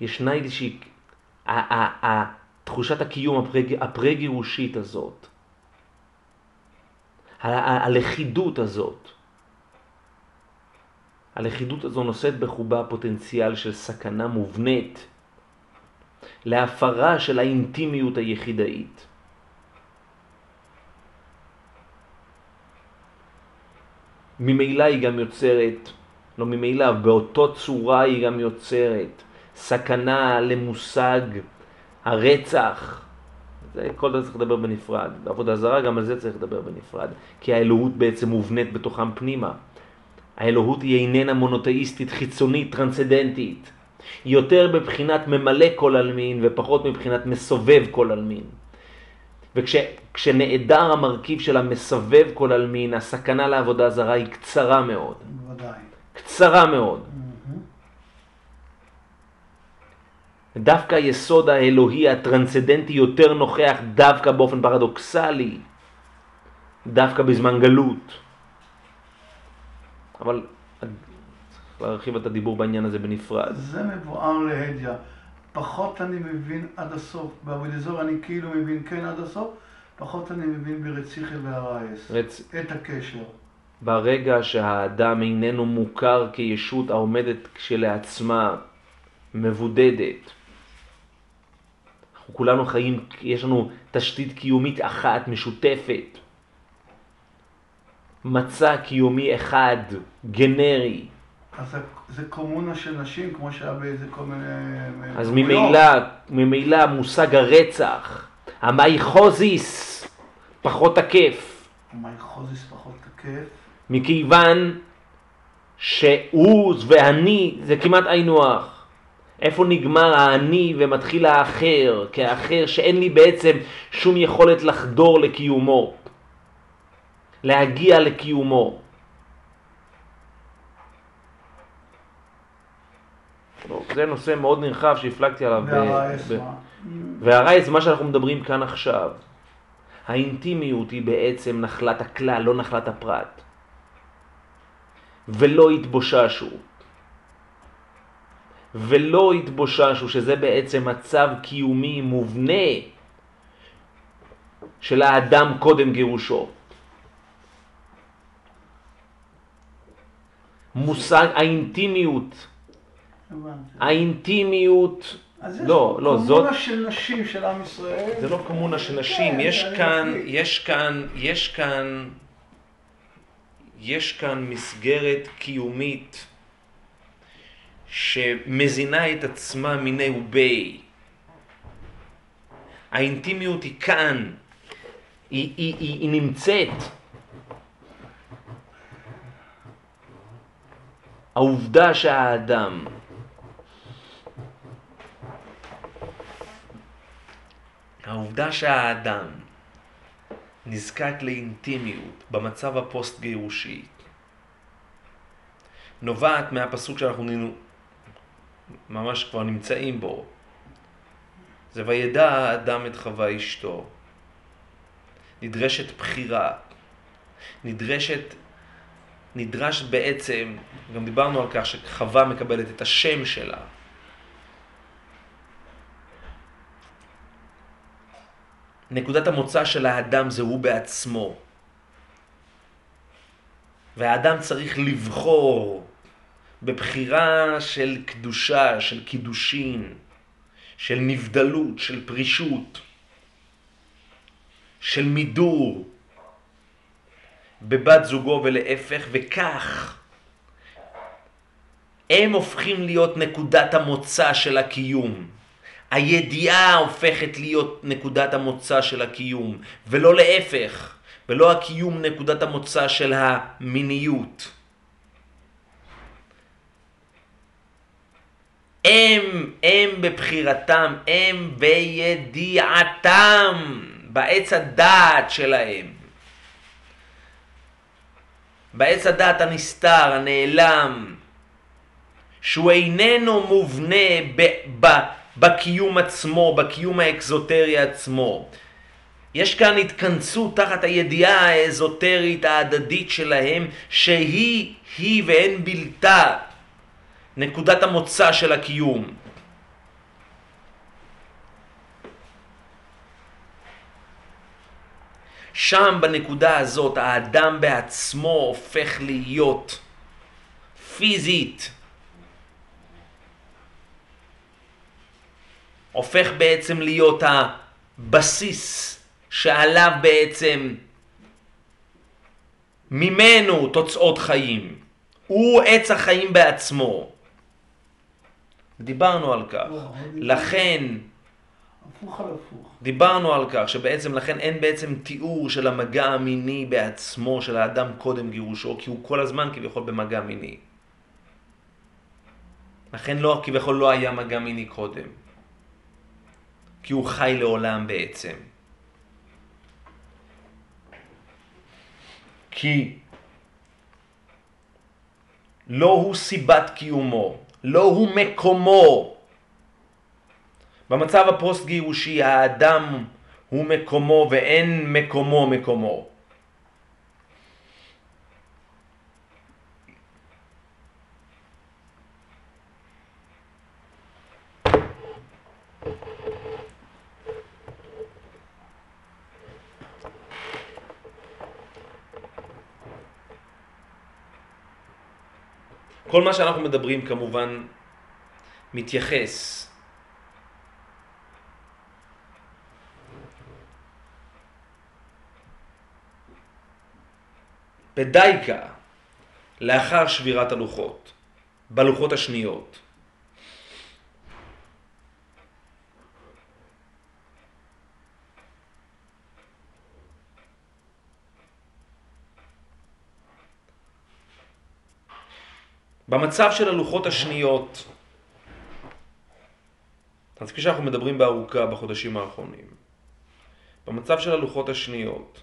Speaker 1: ישנה איזושהי, תחושת הקיום הפרה-גירושית הזאת, הלכידות הזאת, הלכידות הזו נושאת בחובה פוטנציאל של סכנה מובנית להפרה של האינטימיות היחידאית. ממילא היא גם יוצרת, לא ממילא, באותו צורה היא גם יוצרת סכנה למושג הרצח. זה, כל זה צריך לדבר בנפרד. בעבודה זרה גם על זה צריך לדבר בנפרד. כי האלוהות בעצם מובנית בתוכם פנימה. האלוהות היא איננה מונותאיסטית, חיצונית, טרנסדנטית. יותר בבחינת ממלא כל עלמין ופחות מבחינת מסובב כל עלמין. וכשנעדר המרכיב של המסובב כל עלמין, הסכנה לעבודה זרה היא קצרה מאוד.
Speaker 2: בוודאי.
Speaker 1: קצרה מאוד. דווקא היסוד האלוהי הטרנסדנטי יותר נוכח דווקא באופן פרדוקסלי, דווקא בזמן גלות. אבל להרחיב את הדיבור בעניין הזה בנפרד.
Speaker 2: זה מבואר להדיא. פחות אני מבין עד הסוף. באבודיזור אני כאילו מבין כן עד הסוף, פחות אני מבין ברציחי והרייס. רצ... את הקשר.
Speaker 1: ברגע שהאדם איננו מוכר כישות העומדת כשלעצמה, מבודדת. אנחנו כולנו חיים, יש לנו תשתית קיומית אחת, משותפת. מצע קיומי אחד, גנרי.
Speaker 2: אז זה קומונה של נשים, כמו שהיה באיזה כל מיני...
Speaker 1: אז ממילא, ממילא מושג הרצח, המייחוזיס, פחות תקף.
Speaker 2: המייחוזיס פחות תקף.
Speaker 1: מכיוון שהוא ואני זה כמעט היינו הך. איפה נגמר האני ומתחיל האחר, כאחר שאין לי בעצם שום יכולת לחדור לקיומו, להגיע לקיומו. זה נושא מאוד נרחב שהפלגתי עליו. והרייס, מה שאנחנו מדברים כאן עכשיו, האינטימיות היא בעצם נחלת הכלל, לא נחלת הפרט. ולא התבוששו. ולא התבוששו, שזה בעצם מצב קיומי מובנה של האדם קודם גירושו. מושג האינטימיות, האינטימיות,
Speaker 2: לא, לא, זאת... קומונה של נשים של עם ישראל.
Speaker 1: זה לא קומונה של נשים, יש כאן, יש כאן, יש כאן יש כאן מסגרת קיומית שמזינה את עצמה מיני ובי. האינטימיות היא כאן, היא, היא, היא, היא נמצאת. העובדה שהאדם העובדה שהאדם נזקק לאינטימיות במצב הפוסט-גירושי נובעת מהפסוק שאנחנו ממש כבר נמצאים בו. זה וידע האדם את חווה אשתו. נדרשת בחירה. נדרשת, נדרש בעצם, גם דיברנו על כך שחווה מקבלת את השם שלה. נקודת המוצא של האדם זה הוא בעצמו. והאדם צריך לבחור בבחירה של קדושה, של קידושין, של נבדלות, של פרישות, של מידור בבת זוגו ולהפך, וכך הם הופכים להיות נקודת המוצא של הקיום. הידיעה הופכת להיות נקודת המוצא של הקיום, ולא להפך, ולא הקיום נקודת המוצא של המיניות. הם, הם בבחירתם, הם בידיעתם, בעץ הדעת שלהם. בעץ הדעת הנסתר, הנעלם, שהוא איננו מובנה ב... ב בקיום עצמו, בקיום האקזוטרי עצמו. יש כאן התכנסות תחת הידיעה האזוטרית ההדדית שלהם, שהיא, היא ואין בלתה, נקודת המוצא של הקיום. שם בנקודה הזאת האדם בעצמו הופך להיות פיזית הופך בעצם להיות הבסיס שעליו בעצם ממנו תוצאות חיים. הוא עץ החיים בעצמו. דיברנו על כך. לכן, דיברנו על כך שבעצם לכן אין בעצם תיאור של המגע המיני בעצמו של האדם קודם גירושו, כי הוא כל הזמן כביכול במגע מיני. לכן לא, כביכול לא היה מגע מיני קודם. כי הוא חי לעולם בעצם. כי לא הוא סיבת קיומו, לא הוא מקומו. במצב הפוסט-גירושי האדם הוא מקומו ואין מקומו מקומו. כל מה שאנחנו מדברים כמובן מתייחס בדייקה לאחר שבירת הלוחות, בלוחות השניות. במצב של הלוחות השניות, אז כפי שאנחנו מדברים בארוכה בחודשים האחרונים, במצב של הלוחות השניות,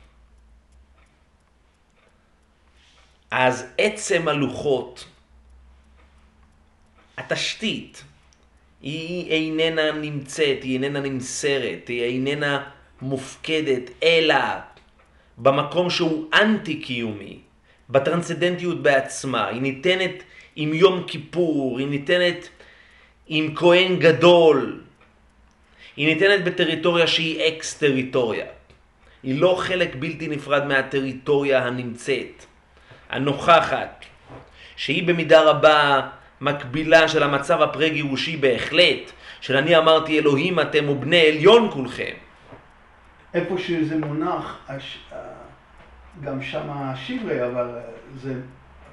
Speaker 1: אז עצם הלוחות, התשתית, היא איננה נמצאת, היא איננה נמסרת, היא איננה מופקדת, אלא במקום שהוא אנטי-קיומי, בטרנסצדנטיות בעצמה. היא ניתנת עם יום כיפור, היא ניתנת עם כהן גדול, היא ניתנת בטריטוריה שהיא אקס-טריטוריה. היא לא חלק בלתי נפרד מהטריטוריה הנמצאת. הנוכחת, שהיא במידה רבה מקבילה של המצב הפרה-גירושי בהחלט, של אני אמרתי אלוהים אתם ובני עליון כולכם.
Speaker 2: איפה שזה מונח, הש... גם שם השיברי, אבל זה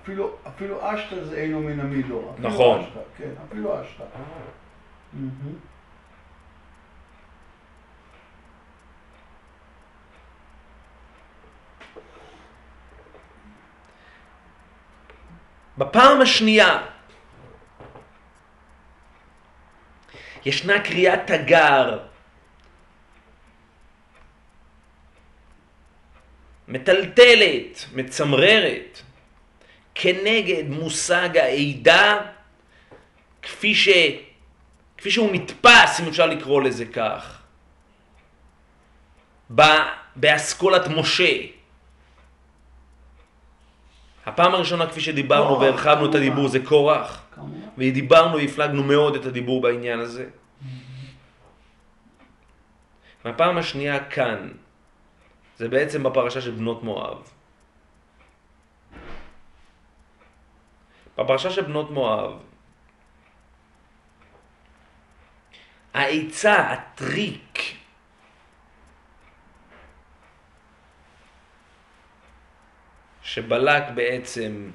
Speaker 2: אפילו, אפילו אשתא זה אינו מן המידור.
Speaker 1: נכון.
Speaker 2: אשתא, כן, אפילו אשתא. Mm-hmm.
Speaker 1: בפעם השנייה ישנה קריאת תגר מטלטלת, מצמררת, כנגד מושג העידה כפי, ש... כפי שהוא נתפס, אם אפשר לקרוא לזה כך, באסכולת משה. הפעם הראשונה, כפי שדיברנו והרחבנו את הדיבור, זה קורח. ודיברנו והפלגנו מאוד את הדיבור בעניין הזה. והפעם השנייה כאן, זה בעצם בפרשה של בנות מואב. בפרשה של בנות מואב, העצה, הטריק, שבלק בעצם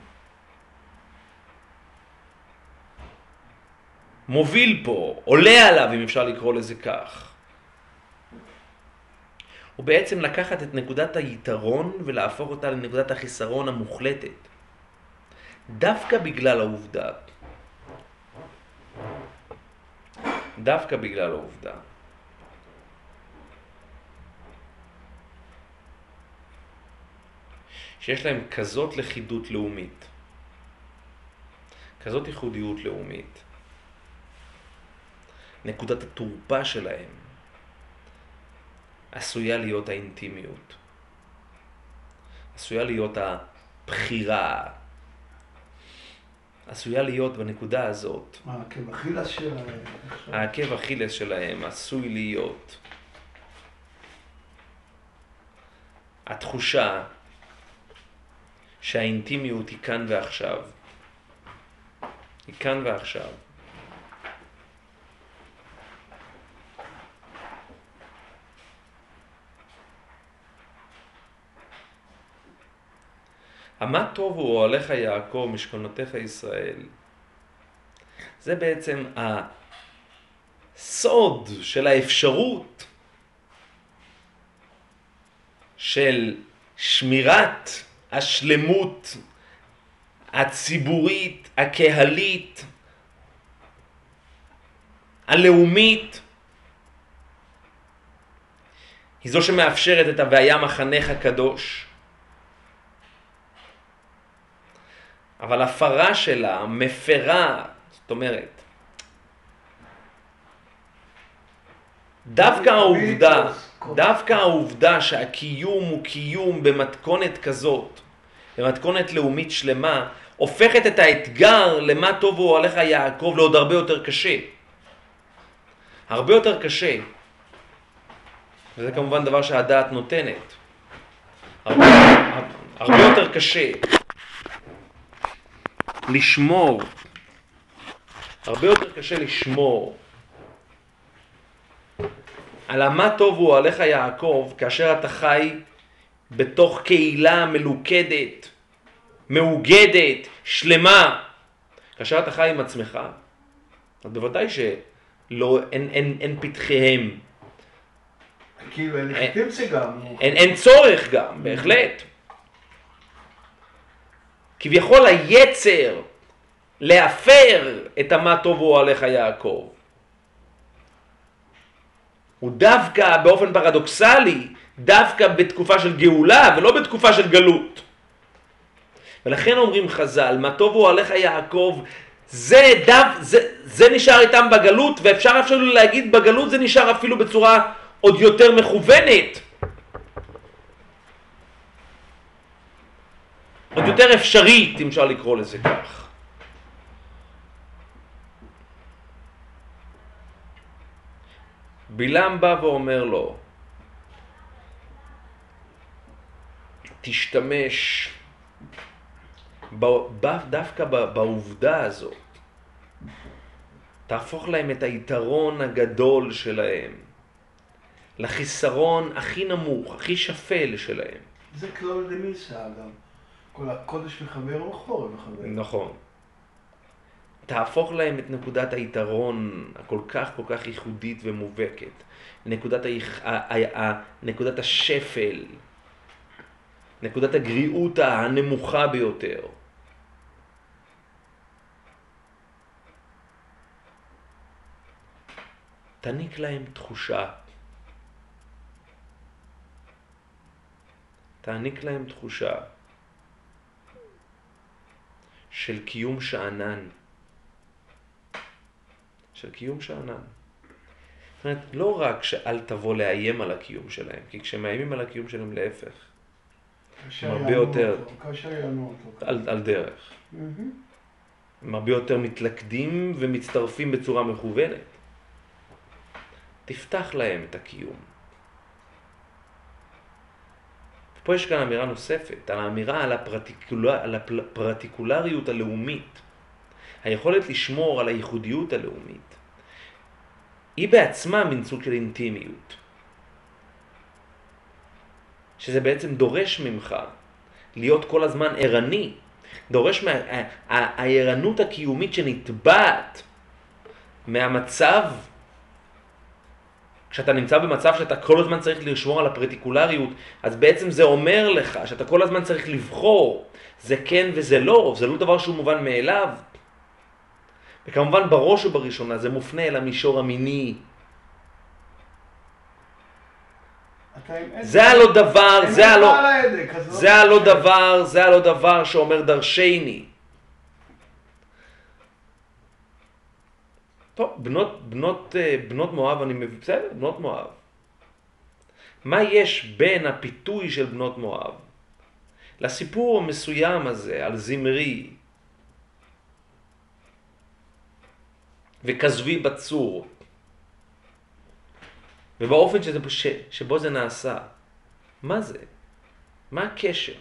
Speaker 1: מוביל פה, עולה עליו אם אפשר לקרוא לזה כך. הוא בעצם לקחת את נקודת היתרון ולהפוך אותה לנקודת החיסרון המוחלטת. דווקא בגלל העובדה, דווקא בגלל העובדה. שיש להם כזאת לכידות לאומית, כזאת ייחודיות לאומית, נקודת התורפה שלהם עשויה להיות האינטימיות, עשויה להיות הבחירה, עשויה להיות בנקודה הזאת.
Speaker 2: העקב אכילס שלהם.
Speaker 1: העקב אכילס שלהם עשוי להיות התחושה שהאינטימיות היא כאן ועכשיו. היא כאן ועכשיו. המה טוב הוא אוהליך יעקב משכונותיך ישראל. זה בעצם הסוד של האפשרות של שמירת השלמות הציבורית, הקהלית, הלאומית, היא זו שמאפשרת את ה"והיה מחנך הקדוש". אבל הפרה שלה, מפרה, זאת אומרת, דווקא העובדה, דווקא העובדה שהקיום הוא קיום במתכונת כזאת, במתכונת לאומית שלמה, הופכת את האתגר למה טוב הוא עליך יעקב לעוד הרבה יותר קשה. הרבה יותר קשה. וזה כמובן דבר שהדעת נותנת. הרבה, הרבה יותר קשה לשמור, הרבה יותר קשה לשמור על המה טוב הוא עליך יעקב כאשר אתה חי בתוך קהילה מלוכדת, מאוגדת, שלמה. כאשר אתה חי עם עצמך, אז בוודאי שלא, אין, אין, אין פתחיהם.
Speaker 2: כאילו אין לגיטימציה גם.
Speaker 1: אין, אין צורך גם, בהחלט. כביכול היצר להפר את המה טוב הוא עליך יעקב. הוא דווקא באופן פרדוקסלי, דווקא בתקופה של גאולה ולא בתקופה של גלות. ולכן אומרים חז"ל, מה טוב הוא עליך יעקב, זה, דו, זה, זה נשאר איתם בגלות, ואפשר אפילו להגיד בגלות זה נשאר אפילו בצורה עוד יותר מכוונת. עוד יותר אפשרית, אם אפשר לקרוא לזה כך. בלעם בא ואומר לו, תשתמש דווקא בעובדה הזאת, תהפוך להם את היתרון הגדול שלהם לחיסרון הכי נמוך, הכי שפל שלהם.
Speaker 2: זה כלל דמיסה אגב. כל הקודש מחבר וחורף מחבר.
Speaker 1: נכון. תהפוך להם את נקודת היתרון הכל כך כל כך ייחודית ומובהקת, נקודת, ה... נקודת השפל, נקודת הגריעות הנמוכה ביותר. תעניק להם תחושה. תעניק להם תחושה של קיום שאנן. של קיום שאנן. זאת אומרת, לא רק שאל תבוא לאיים על הקיום שלהם, כי כשמאיימים על הקיום שלהם להפך. הם הרבה יותר... על, על דרך. הם הרבה יותר מתלכדים ומצטרפים בצורה מכוונת. תפתח להם את הקיום. פה יש כאן אמירה נוספת, על האמירה על, הפרטיקולר, על הפרטיקולריות הלאומית. היכולת לשמור על הייחודיות הלאומית. היא בעצמה מין סוג של אינטימיות. שזה בעצם דורש ממך להיות כל הזמן ערני, דורש מהערנות הקיומית שנתבעת מהמצב כשאתה נמצא במצב שאתה כל הזמן צריך לשמור על הפרטיקולריות, אז בעצם זה אומר לך שאתה כל הזמן צריך לבחור, זה כן וזה לא, זה לא דבר שהוא מובן מאליו. וכמובן בראש ובראשונה זה מופנה אל המישור המיני. זה הלא דבר, זה הלא, זה הלא דבר, זה הלא דבר שאומר דרשני. טוב, בנות, בנות, אה, בנות מואב, אני מבין, בסדר, בנות מואב. מה יש בין הפיתוי של בנות מואב לסיפור המסוים הזה על זמרי וכזבי בצור ובאופן שזה, ש, שבו זה נעשה? מה זה? מה הקשר?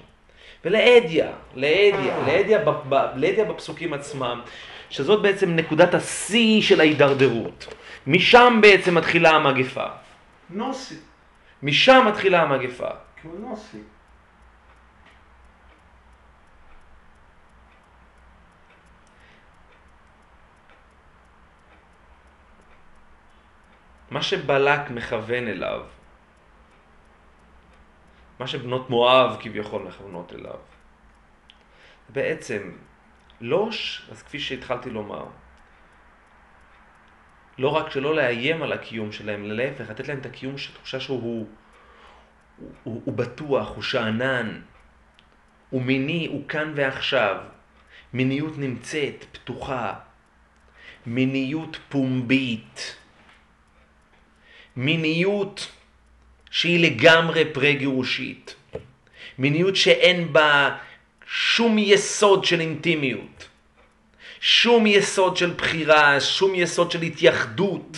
Speaker 1: ולאדיה, לאדיה, לאדיה, לאדיה בפסוקים עצמם, שזאת בעצם נקודת השיא של ההידרדרות. משם בעצם מתחילה המגפה.
Speaker 2: נוסי.
Speaker 1: משם מתחילה המגפה.
Speaker 2: כמו נוסי.
Speaker 1: מה שבלק מכוון אליו, מה שבנות מואב כביכול מכוונות אליו, בעצם לא, אז כפי שהתחלתי לומר, לא רק שלא לאיים על הקיום שלהם, להפך, לתת להם את הקיום של תחושה שהוא הוא, הוא, הוא בטוח, הוא שאנן, הוא מיני, הוא כאן ועכשיו. מיניות נמצאת, פתוחה. מיניות פומבית. מיניות שהיא לגמרי פרה-גירושית. מיניות שאין בה שום יסוד של אינטימיות, שום יסוד של בחירה, שום יסוד של התייחדות,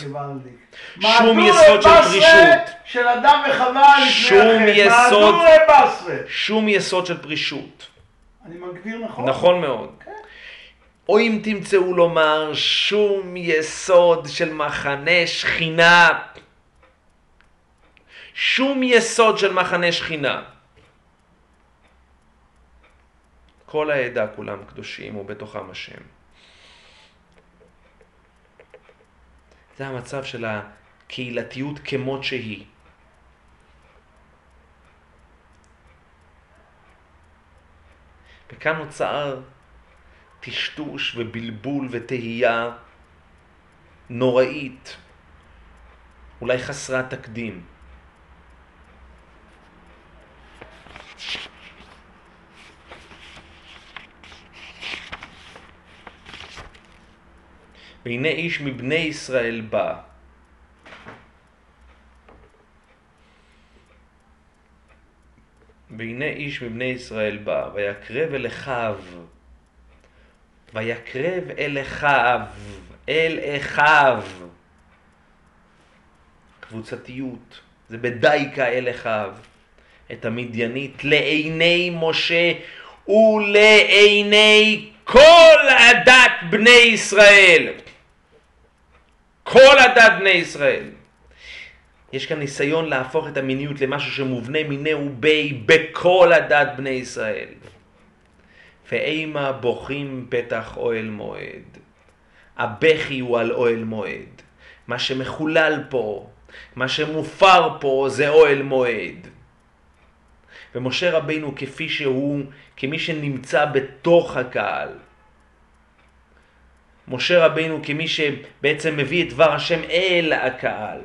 Speaker 1: שום יסוד של פרישות,
Speaker 2: של אדם וחווה
Speaker 1: שום יסוד, שום יסוד של פרישות.
Speaker 2: אני מגדיר נכון?
Speaker 1: נכון מאוד. Okay. כן. או אם תמצאו לומר שום יסוד של מחנה שכינה. שום יסוד של מחנה שכינה. כל העדה כולם קדושים ובתוכם השם. זה המצב של הקהילתיות כמות שהיא. וכאן נוצר טשטוש ובלבול ותהייה נוראית, אולי חסרת תקדים. והנה איש מבני ישראל בא. והנה איש מבני ישראל בא, ויקרב אל אחיו, ויקרב אל אחיו, אל אחיו. קבוצתיות, זה בדייקה אל אחיו, את המדיינית, לעיני משה ולעיני כל עדת בני ישראל. כל עדת בני ישראל. יש כאן ניסיון להפוך את המיניות למשהו שמובנה מינהו בי בכל עדת בני ישראל. ואימה בוכים פתח אוהל מועד. הבכי הוא על אוהל מועד. מה שמחולל פה, מה שמופר פה זה אוהל מועד. ומשה רבינו כפי שהוא, כמי שנמצא בתוך הקהל, משה רבינו כמי שבעצם מביא את דבר השם אל הקהל.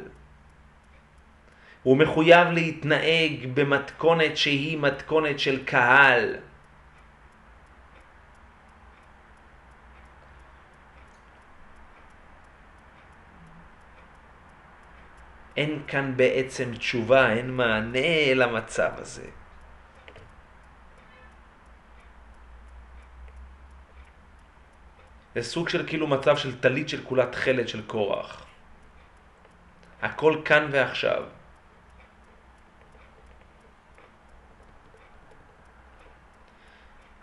Speaker 1: הוא מחויב להתנהג במתכונת שהיא מתכונת של קהל. אין כאן בעצם תשובה, אין מענה למצב הזה. זה סוג של כאילו מצב של טלית של כולה תכלת של קורח. הכל כאן ועכשיו.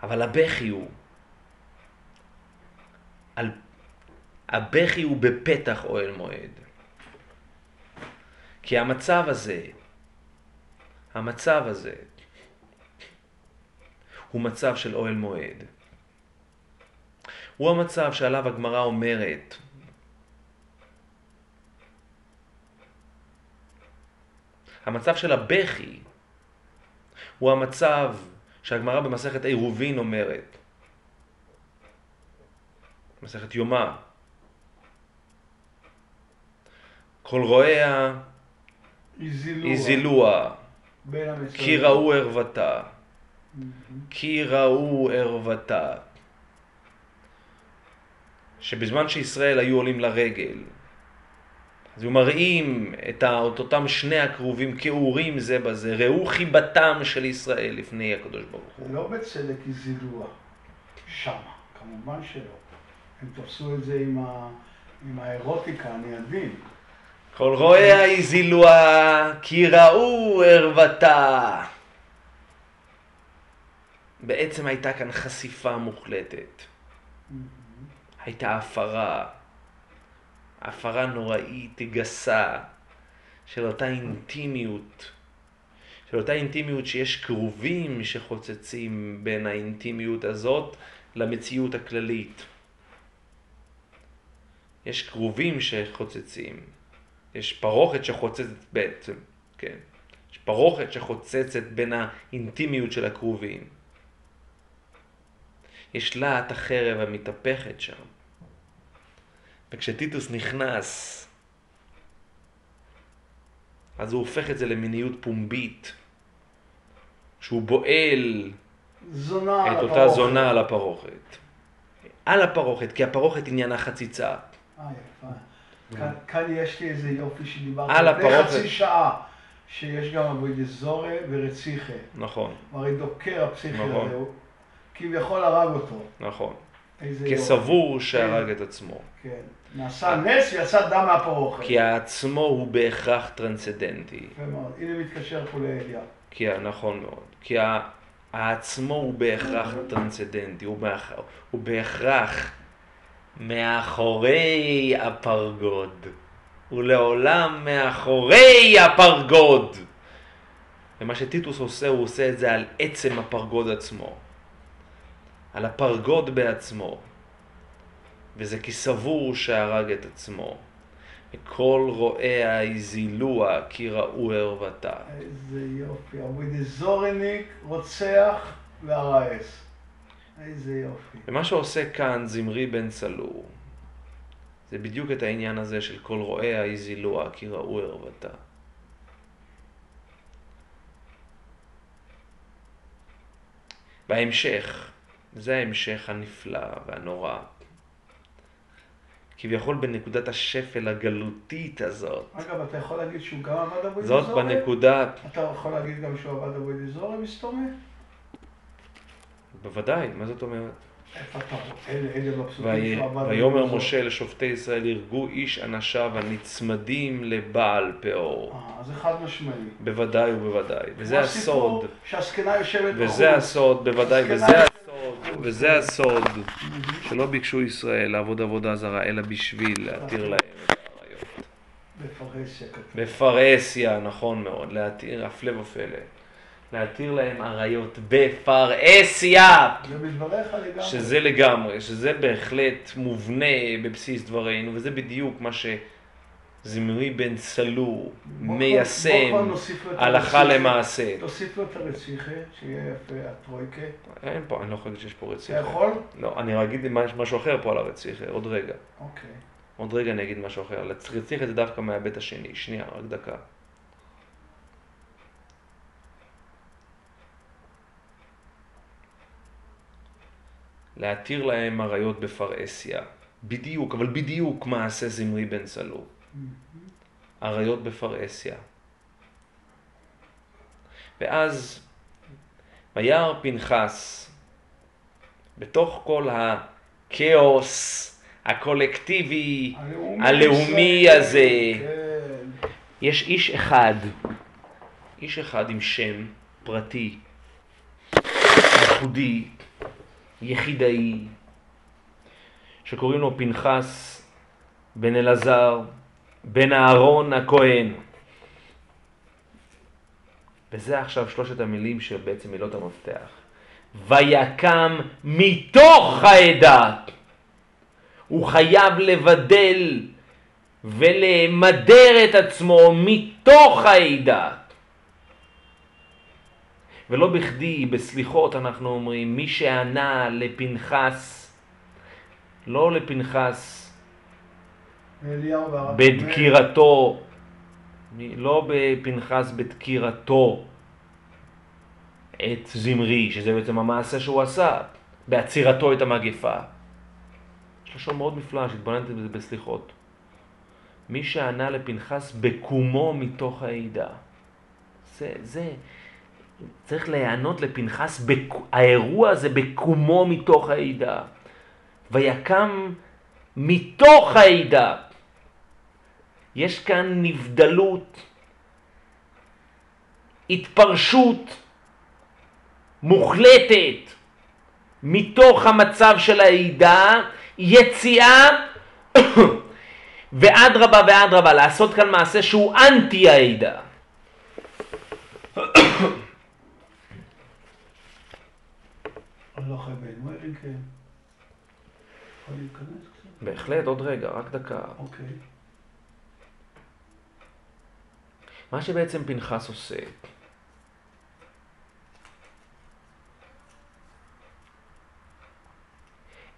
Speaker 1: אבל הבכי הוא, על, הבכי הוא בפתח אוהל מועד. כי המצב הזה, המצב הזה, הוא מצב של אוהל מועד. הוא המצב שעליו הגמרא אומרת. המצב של הבכי הוא המצב שהגמרא במסכת עירובין אומרת, מסכת יומא, כל רואיה הזילוה, כי ראו ערוותה, כי ראו ערוותה. שבזמן שישראל היו עולים לרגל, אז היו מראים את אותם שני הכרובים כאורים זה בזה, ראו חיבתם של ישראל לפני הקדוש ברוך הוא.
Speaker 2: זה לא בצדק הזילוע שמה, כמובן שלא. הם תפסו את זה עם, ה... עם האירוטיקה, אני עדין.
Speaker 1: כל רואיה הזילוה כי ראו ערוותה. בעצם הייתה כאן חשיפה מוחלטת. הייתה הפרה, הפרה נוראית, גסה, של אותה אינטימיות, של אותה אינטימיות שיש קרובים שחוצצים בין האינטימיות הזאת למציאות הכללית. יש קרובים שחוצצים, יש פרוכת שחוצצת בעצם, כן. יש פרוכת שחוצצת בין האינטימיות של הקרובים. יש להט החרב המתהפכת שם. וכשטיטוס נכנס, אז הוא הופך את זה למיניות פומבית, שהוא בועל את אותה הפרוכת. זונה על הפרוכת. על הפרוכת, כי הפרוכת עניינה חציצה. אה,
Speaker 2: יפה. כאן, כאן יש לי איזה יופי שדיברתי על הפרוכת. חצי שעה, שיש גם אבוידי זורה ורציחה.
Speaker 1: נכון.
Speaker 2: הרי דוקר הפסיכי נכון. הזה, הוא כביכול הרג אותו.
Speaker 1: נכון. כסבור שהרג את עצמו.
Speaker 2: כן. נעשה נס ויצא דם מהפרוכת.
Speaker 1: כי העצמו הוא בהכרח טרנסדנטי.
Speaker 2: יפה מאוד. הנה מתקשר פה לאליה.
Speaker 1: כי, נכון מאוד. כי העצמו הוא בהכרח טרנסדנטי, הוא, בהכ... הוא בהכרח מאחורי הפרגוד. ולעולם מאחורי הפרגוד. ומה שטיטוס עושה, הוא עושה את זה על עצם הפרגוד עצמו. על הפרגוד בעצמו. וזה כי סבור שהרג את עצמו. כל רואיה הזילוה כי ראו ערוותה.
Speaker 2: איזה יופי, אבוידי זורניק, רוצח והרעס. איזה יופי.
Speaker 1: ומה שעושה כאן זמרי בן צלור, זה בדיוק את העניין הזה של כל רואיה הזילוה כי ראו ערוותה. בהמשך, זה ההמשך הנפלא והנורא. כביכול בנקודת השפל הגלותית הזאת.
Speaker 2: אגב, אתה יכול להגיד שהוא גם עבד אבו
Speaker 1: זאת זורי? בנקודה...
Speaker 2: אתה יכול להגיד גם שהוא עבד אבו זורי מסתומה?
Speaker 1: בוודאי, מה זאת אומרת? ויאמר משה לשופטי ישראל, הרגו איש אנשיו הנצמדים לבעל פאור.
Speaker 2: אה, זה חד משמעי.
Speaker 1: בוודאי ובוודאי. וזה הסוד.
Speaker 2: שהזקנה יושבת
Speaker 1: בחוץ. וזה הסוד, בוודאי. וזה הסוד, וזה הסוד, שלא ביקשו ישראל לעבוד עבודה זרה, אלא בשביל להתיר להם את האריות. בפרהסיה. בפרהסיה, נכון מאוד, להתיר, הפלא ופלא. להתיר להם אריות בפרהסיה. שזה לגמרי, שזה בהחלט מובנה בבסיס דברינו, וזה בדיוק מה שזמרי בן סלור מיישם הלכה למעשה.
Speaker 2: תוסיף לו את הרציחה, שיהיה יפה, הטרויקה.
Speaker 1: אין פה, אני לא יכול להגיד שיש פה רציחה.
Speaker 2: אתה יכול?
Speaker 1: לא, אני אגיד משהו אחר פה על הרציחה, עוד רגע.
Speaker 2: אוקיי.
Speaker 1: עוד רגע אני אגיד משהו אחר. רציחה זה דווקא מההיבט השני. שנייה, רק דקה. להתיר להם אריות בפרהסיה. בדיוק, אבל בדיוק מעשה זמרי בן צלו. אריות בפרהסיה. ואז וירא פנחס בתוך כל הכאוס הקולקטיבי, הלאומי, הלאומי הזה, כן. יש איש אחד, איש אחד עם שם פרטי, ייחודי, יחידאי, שקוראים לו פנחס בן אלעזר, בן אהרון הכהן. וזה עכשיו שלושת המילים שבעצם מילות המפתח. ויקם מתוך העדה. הוא חייב לבדל ולמדר את עצמו מתוך העדה. ולא בכדי בסליחות אנחנו אומרים, מי שענה לפנחס, לא לפנחס בדקירתו, לא בפנחס בדקירתו את זמרי, שזה בעצם המעשה שהוא עשה, בעצירתו את המגפה. יש לשון מאוד נפלא שהתבוננתי בזה בסליחות. מי שענה לפנחס בקומו מתוך העידה. זה, זה, צריך להיענות לפנחס, בק... האירוע הזה בקומו מתוך העידה. ויקם מתוך העידה. יש כאן נבדלות, התפרשות מוחלטת מתוך המצב של העידה, יציאה ואדרבה ואדרבה, לעשות כאן מעשה שהוא אנטי העידה.
Speaker 2: לא כן.
Speaker 1: בהחלט, עוד רגע, רק דקה.
Speaker 2: אוקיי.
Speaker 1: מה שבעצם פנחס עושה,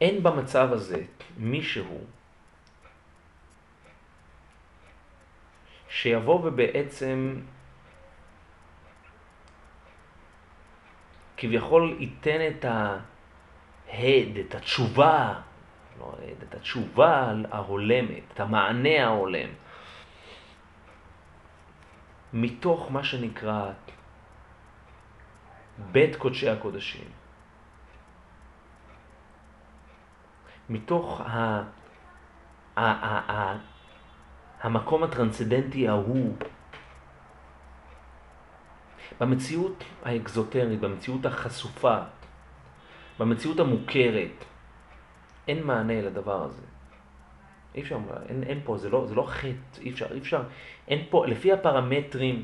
Speaker 1: אין במצב הזה מישהו שיבוא ובעצם כביכול ייתן את ההד, את התשובה, לא ההד, את התשובה ההולמת, את המענה ההולם, מתוך מה שנקרא בית קודשי הקודשים. מתוך ה... ה... ה... ה... המקום הטרנסצדנטי ההוא במציאות האקזוטרית, במציאות החשופה, במציאות המוכרת, אין מענה לדבר הזה. אי אפשר, אין, אין פה, זה לא, זה לא חטא, אי אפשר, אי אפשר, אין פה, לפי הפרמטרים,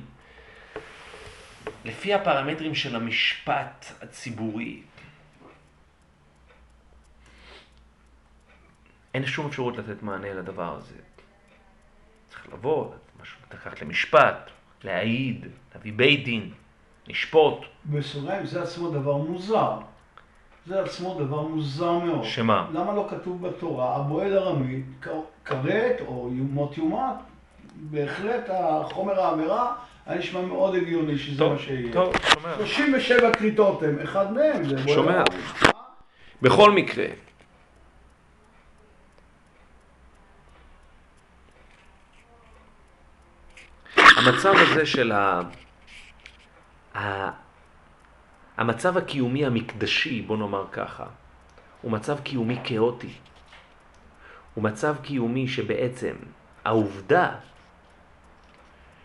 Speaker 1: לפי הפרמטרים של המשפט הציבורי, אין שום אפשרות לתת מענה לדבר הזה. צריך לבוא, משהו, לקחת למשפט, להעיד, להביא בית דין, לשפוט.
Speaker 2: בסוגריים זה עצמו דבר מוזר. זה עצמו דבר מוזר מאוד.
Speaker 1: שמה?
Speaker 2: למה לא כתוב בתורה, הבועל ארמית, כרת או מות יומת, בהחלט החומר העבירה היה נשמע מאוד הגיוני שזה טוב, מה שיהיה.
Speaker 1: טוב, שומע.
Speaker 2: 37 כריתות הם, אחד מהם זה בועל
Speaker 1: שומע. בכל מקרה, המצב הזה של ה... ה... המצב הקיומי המקדשי, בוא נאמר ככה, הוא מצב קיומי כאוטי. הוא מצב קיומי שבעצם העובדה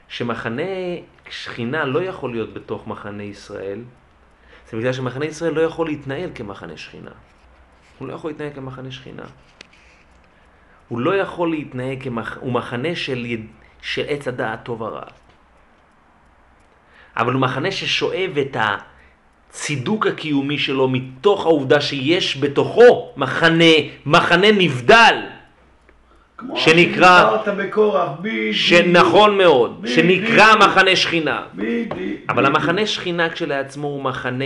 Speaker 1: שמחנה שכינה לא יכול להיות בתוך מחנה ישראל, זה בגלל שמחנה ישראל לא יכול להתנהל כמחנה שכינה. הוא לא יכול להתנהל כמחנה שכינה. הוא לא יכול להתנהג כמח... הוא מחנה של. של עץ הדעת טוב ורע. אבל הוא מחנה ששואב את הצידוק הקיומי שלו מתוך העובדה שיש בתוכו מחנה, מחנה נבדל. שנקרא, שנכון מאוד, שנקרא מחנה שכינה. אבל המחנה שכינה כשלעצמו הוא מחנה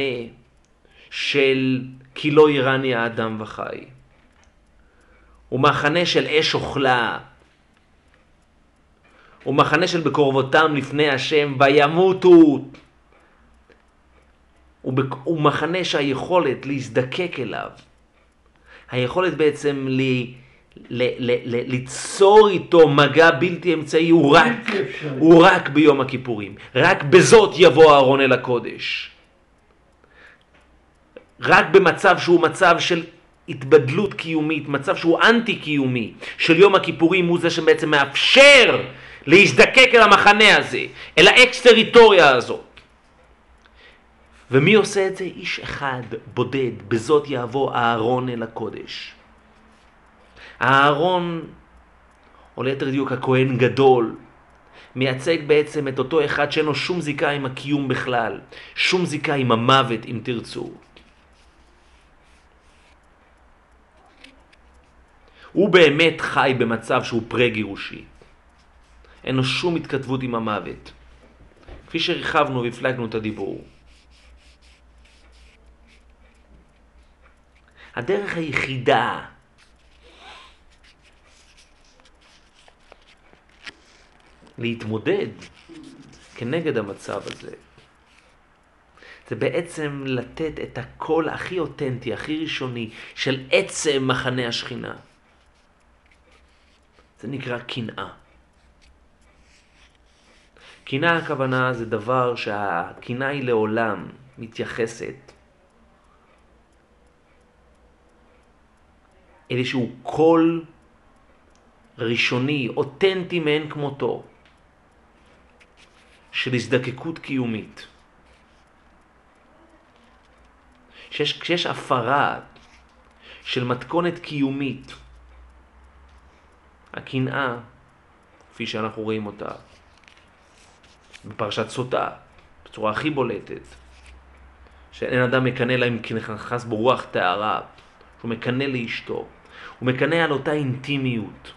Speaker 1: של כי לא ירני האדם וחי. הוא מחנה של אש אוכלה. הוא מחנה של בקרבותם לפני השם וימותו. הוא מחנה שהיכולת להזדקק אליו, היכולת בעצם ל... ל, ל, ל, ליצור איתו מגע בלתי אמצעי הוא רק, הוא רק ביום הכיפורים. רק בזאת יבוא אהרון אל הקודש. רק במצב שהוא מצב של התבדלות קיומית, מצב שהוא אנטי קיומי של יום הכיפורים הוא זה שבעצם מאפשר להזדקק אל המחנה הזה, אל האקס טריטוריה הזאת. ומי עושה את זה? איש אחד, בודד, בזאת יבוא אהרון אל הקודש. אהרון, או ליתר דיוק הכהן גדול, מייצג בעצם את אותו אחד שאין לו שום זיקה עם הקיום בכלל, שום זיקה עם המוות אם תרצו. הוא באמת חי במצב שהוא פרה-גירושי. אין לו שום התכתבות עם המוות. כפי שריחבנו והפלגנו את הדיבור. הדרך היחידה להתמודד כנגד המצב הזה, זה בעצם לתת את הקול הכי אותנטי, הכי ראשוני, של עצם מחנה השכינה. זה נקרא קנאה. קנאה הכוונה זה דבר שהקנאה היא לעולם מתייחסת איזשהו קול ראשוני, אותנטי מאין כמותו, של הזדקקות קיומית. שיש, כשיש הפרה של מתכונת קיומית, הקנאה, כפי שאנחנו רואים אותה בפרשת סוטה, בצורה הכי בולטת, שאין אדם מקנא לה אם נכנס בו רוח טהרה, שהוא מקנא לאשתו, הוא מקנא על אותה אינטימיות,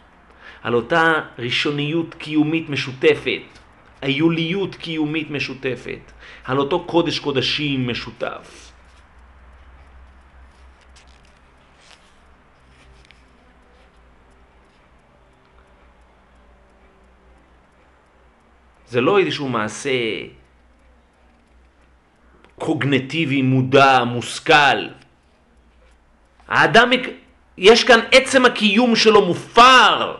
Speaker 1: על אותה ראשוניות קיומית משותפת, היוליות קיומית משותפת, על אותו קודש קודשים משותף. זה לא איזשהו מעשה קוגנטיבי, מודע, מושכל. האדם, יש כאן עצם הקיום שלו מופר,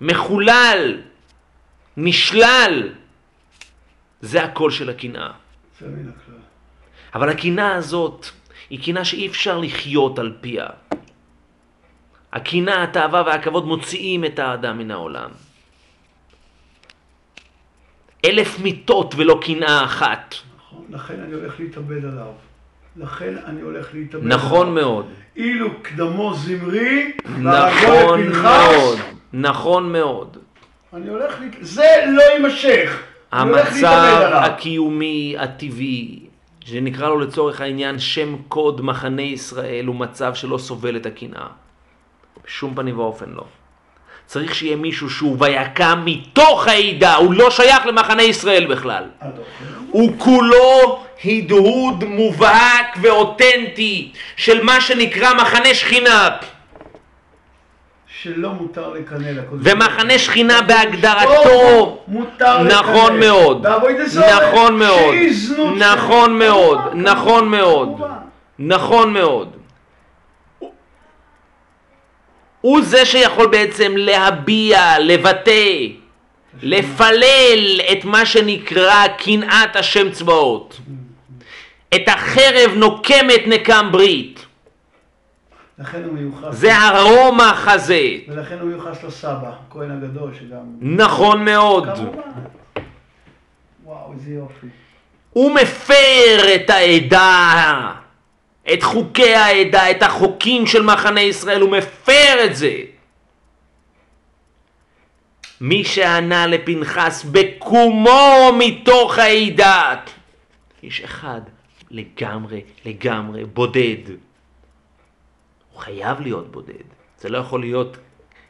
Speaker 1: מחולל, נשלל. זה הקול של הקנאה. אבל הקנאה הזאת היא קנאה שאי אפשר לחיות על פיה. הקנאה, התאווה והכבוד מוציאים את האדם מן העולם. אלף מיטות ולא קנאה אחת.
Speaker 2: נכון, לכן אני הולך להתאבד עליו. לכן אני הולך להתאבד.
Speaker 1: נכון מאוד.
Speaker 2: אילו קדמו זמרי,
Speaker 1: נכון מאוד, נכון מאוד.
Speaker 2: אני הולך, להת... זה לא יימשך.
Speaker 1: המצב הקיומי הטבעי, שנקרא לו לצורך העניין שם קוד מחנה ישראל, הוא מצב שלא סובל את הקנאה. בשום פנים ואופן לא. צריך שיהיה מישהו שהוא ויקם מתוך העידה, הוא לא שייך למחנה ישראל בכלל. הוא כולו הדהוד מובהק ואותנטי של מה שנקרא מחנה שכינה.
Speaker 2: שלא מותר לקנא לקודש.
Speaker 1: ומחנה שכינה בהגדרתו,
Speaker 2: מותר
Speaker 1: נכון מאוד, נכון מאוד, נכון מאוד, נכון מאוד, נכון מאוד. הוא זה שיכול בעצם להביע, לבטא, לפלל את מה שנקרא קנאת השם צבאות. את החרב נוקמת נקם ברית.
Speaker 2: לכן הוא מיוחס.
Speaker 1: זה הרומח הזה.
Speaker 2: ולכן הוא מיוחס לסבא, הכהן הגדול שגם...
Speaker 1: נכון מאוד.
Speaker 2: כמובן. וואו, איזה יופי.
Speaker 1: הוא מפר את העדה, את חוקי העדה, את החוקים של מחנה ישראל, הוא מפר את זה. מי שענה לפנחס בקומו מתוך העדה, איש אחד, לגמרי, לגמרי, בודד. הוא חייב להיות בודד. זה לא יכול להיות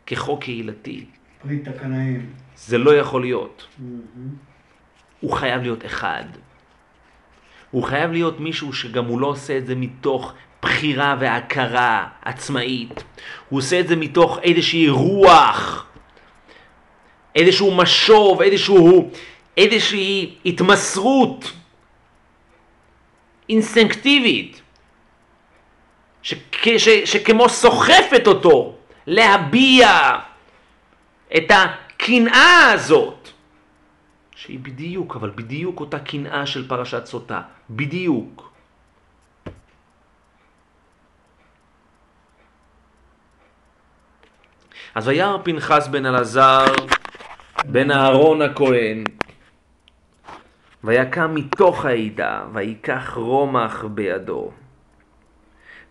Speaker 1: כחוק קהילתי.
Speaker 2: ברית הקנאים.
Speaker 1: זה לא יכול להיות. הוא חייב להיות אחד. הוא חייב להיות מישהו שגם הוא לא עושה את זה מתוך בחירה והכרה עצמאית. הוא עושה את זה מתוך איזושהי רוח, איזשהו משוב, איזשהו, איזושהי התמסרות אינסטינקטיבית. שכ, ש, שכמו סוחפת אותו להביע את הקנאה הזאת, שהיא בדיוק, אבל בדיוק אותה קנאה של פרשת סוטה, בדיוק. אז וירא פנחס בן אלעזר בן אהרון הכהן ויקם מתוך העידה ויקח רומח בידו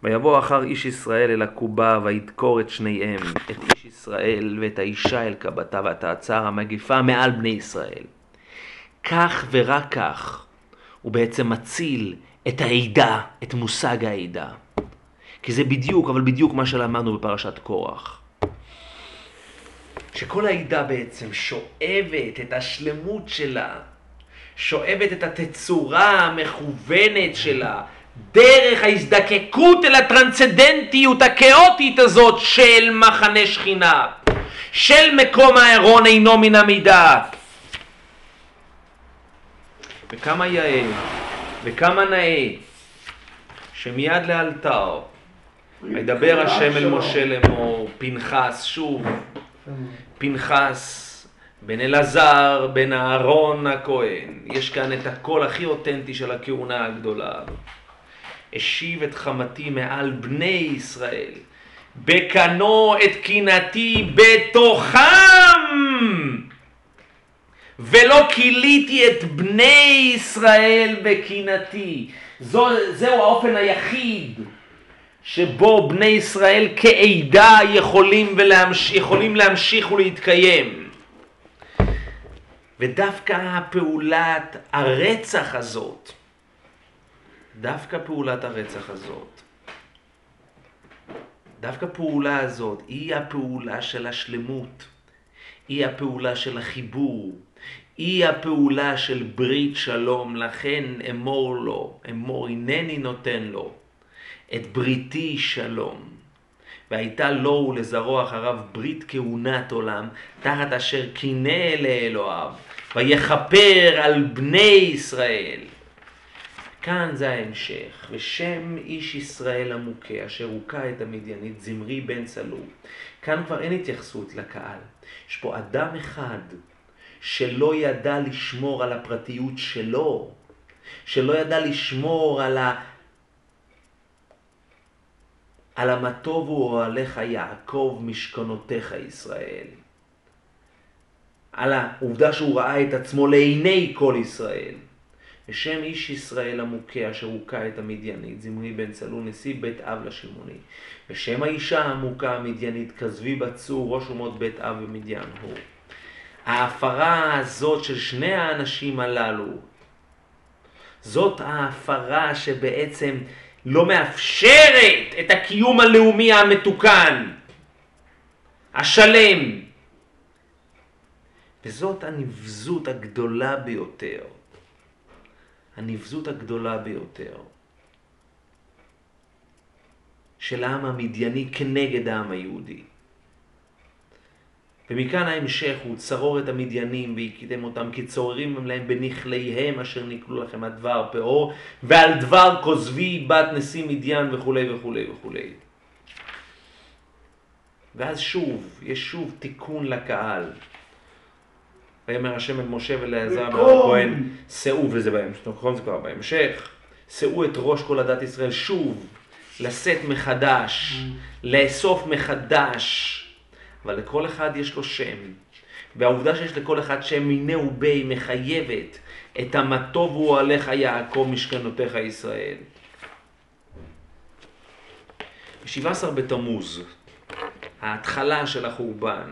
Speaker 1: ויבוא אחר איש ישראל אל הקובה, וידקור את שניהם, את איש ישראל ואת האישה אל קבתה, ותעצר המגפה מעל בני ישראל. כך ורק כך הוא בעצם מציל את העידה, את מושג העידה. כי זה בדיוק, אבל בדיוק מה שלמדנו בפרשת קורח. שכל העידה בעצם שואבת את השלמות שלה, שואבת את התצורה המכוונת שלה, דרך ההזדקקות אל הטרנסצדנטיות הכאוטית הזאת של מחנה שכינה, של מקום הארון אינו מן המידה. וכמה יאה וכמה נאה שמיד לאלתר וידבר השם אל משה לאמור, פנחס, שוב, פנחס בן אלעזר, בן אהרון הכהן, יש כאן את הקול הכי אותנטי של הכהונה הגדולה. השיב את חמתי מעל בני ישראל, בקנו את קינתי בתוכם, ולא כיליתי את בני ישראל בקינתי. זו, זהו האופן היחיד שבו בני ישראל כעדה יכולים, ולהמש, יכולים להמשיך ולהתקיים. ודווקא פעולת הרצח הזאת, דווקא פעולת הרצח הזאת, דווקא פעולה הזאת, היא הפעולה של השלמות, היא הפעולה של החיבור, היא הפעולה של ברית שלום, לכן אמור לו, אמור הנני נותן לו את בריתי שלום. והייתה לו ולזרוע אחריו ברית כהונת עולם, תחת אשר קינא לאלוהיו, ויכפר על בני ישראל. כאן זה ההמשך, ושם איש ישראל המוכה, אשר הוכה את המדיינית, זמרי בן צלו. כאן כבר אין התייחסות לקהל. יש פה אדם אחד שלא ידע לשמור על הפרטיות שלו, שלא ידע לשמור על, ה... על המטוב הוא אוהליך יעקב משכנותיך ישראל. על העובדה שהוא ראה את עצמו לעיני כל ישראל. ושם איש ישראל המוכה אשר הוכה את המדיינית, זמרי בן צלול, נשיא בית אב לשמעוני. ושם האישה המוכה המדיינית, כזבי בצור, ראש אומות בית אב במדיין הוא. ההפרה הזאת של שני האנשים הללו, זאת ההפרה שבעצם לא מאפשרת את הקיום הלאומי המתוקן, השלם. וזאת הנבזות הגדולה ביותר. הנבזות הגדולה ביותר של העם המדייני כנגד העם היהודי. ומכאן ההמשך הוא צרור את המדיינים והקידם אותם כי צוררים הם להם בנכליהם אשר נקלו לכם הדבר פאור ועל דבר כוזבי בת נשיא מדיין וכולי וכולי וכולי. ואז שוב, יש שוב תיקון לקהל. ויאמר השם אל משה ולעזר הכהן, שאו וזה בהמשך, נכון זה כבר בהמשך, שאו את ראש כל הדת ישראל שוב, לשאת מחדש, לאסוף מחדש, אבל לכל אחד יש לו שם, והעובדה שיש לכל אחד שם מינהו בי מחייבת את המטוב הוא עליך יעקב משכנותיך ישראל. ב-17 בתמוז, ההתחלה של החורבן,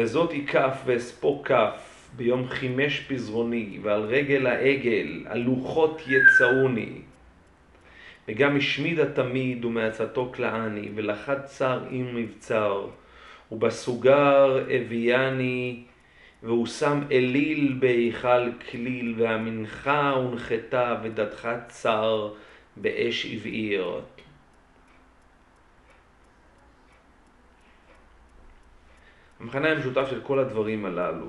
Speaker 1: לזאת יכף ואספוק כף ביום חימש פזרוני, ועל רגל העגל הלוחות יצאוני. וגם השמיד התמיד ומעצתו כלאני, ולחד צר עם מבצר, ובסוגר הביאני, והוא שם אליל בהיכל כליל, והמנחה הונחתה ודתך צר באש הבעיר. המכנה המשותף של כל הדברים הללו,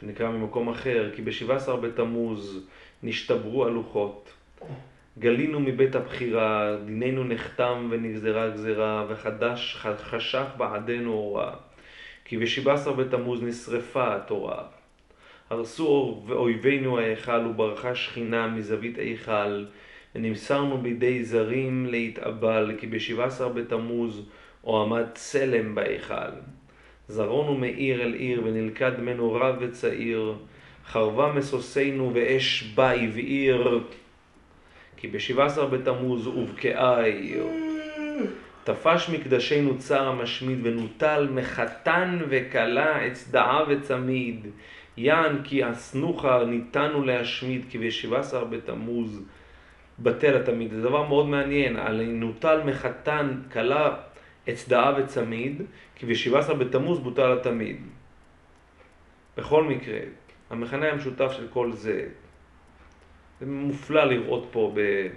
Speaker 1: שנקרא ממקום אחר, כי ב-17 בתמוז נשתברו הלוחות, גלינו מבית הבחירה, דיננו נחתם ונגזרה גזרה, וחדש חשך בעדנו אורה. כי ב-17 בתמוז נשרפה התורה. הרסו ואויבינו ההיכל וברחה שכינה מזווית היכל, ונמסרנו בידי זרים להתאבל, כי ב-17 בתמוז או עמד צלם בהיכל. זרונו מעיר אל עיר, ונלכד ממנו רב וצעיר, חרבה מסוסינו ואש בה הבעיר, כי בשבע עשר בתמוז הובקעה העיר. תפש מקדשנו צר המשמיד, ונוטל מחתן וכלה אצדעה וצמיד. יען כי אסנוכה ניתנו להשמיד, כי בשבע עשר בתמוז בטל התמיד. זה דבר מאוד מעניין, על נוטל מחתן כלה אצדעה וצמיד, כי ב-17 בתמוז בוטל התמיד. בכל מקרה, המכנה המשותף של כל זה, זה מופלא לראות פה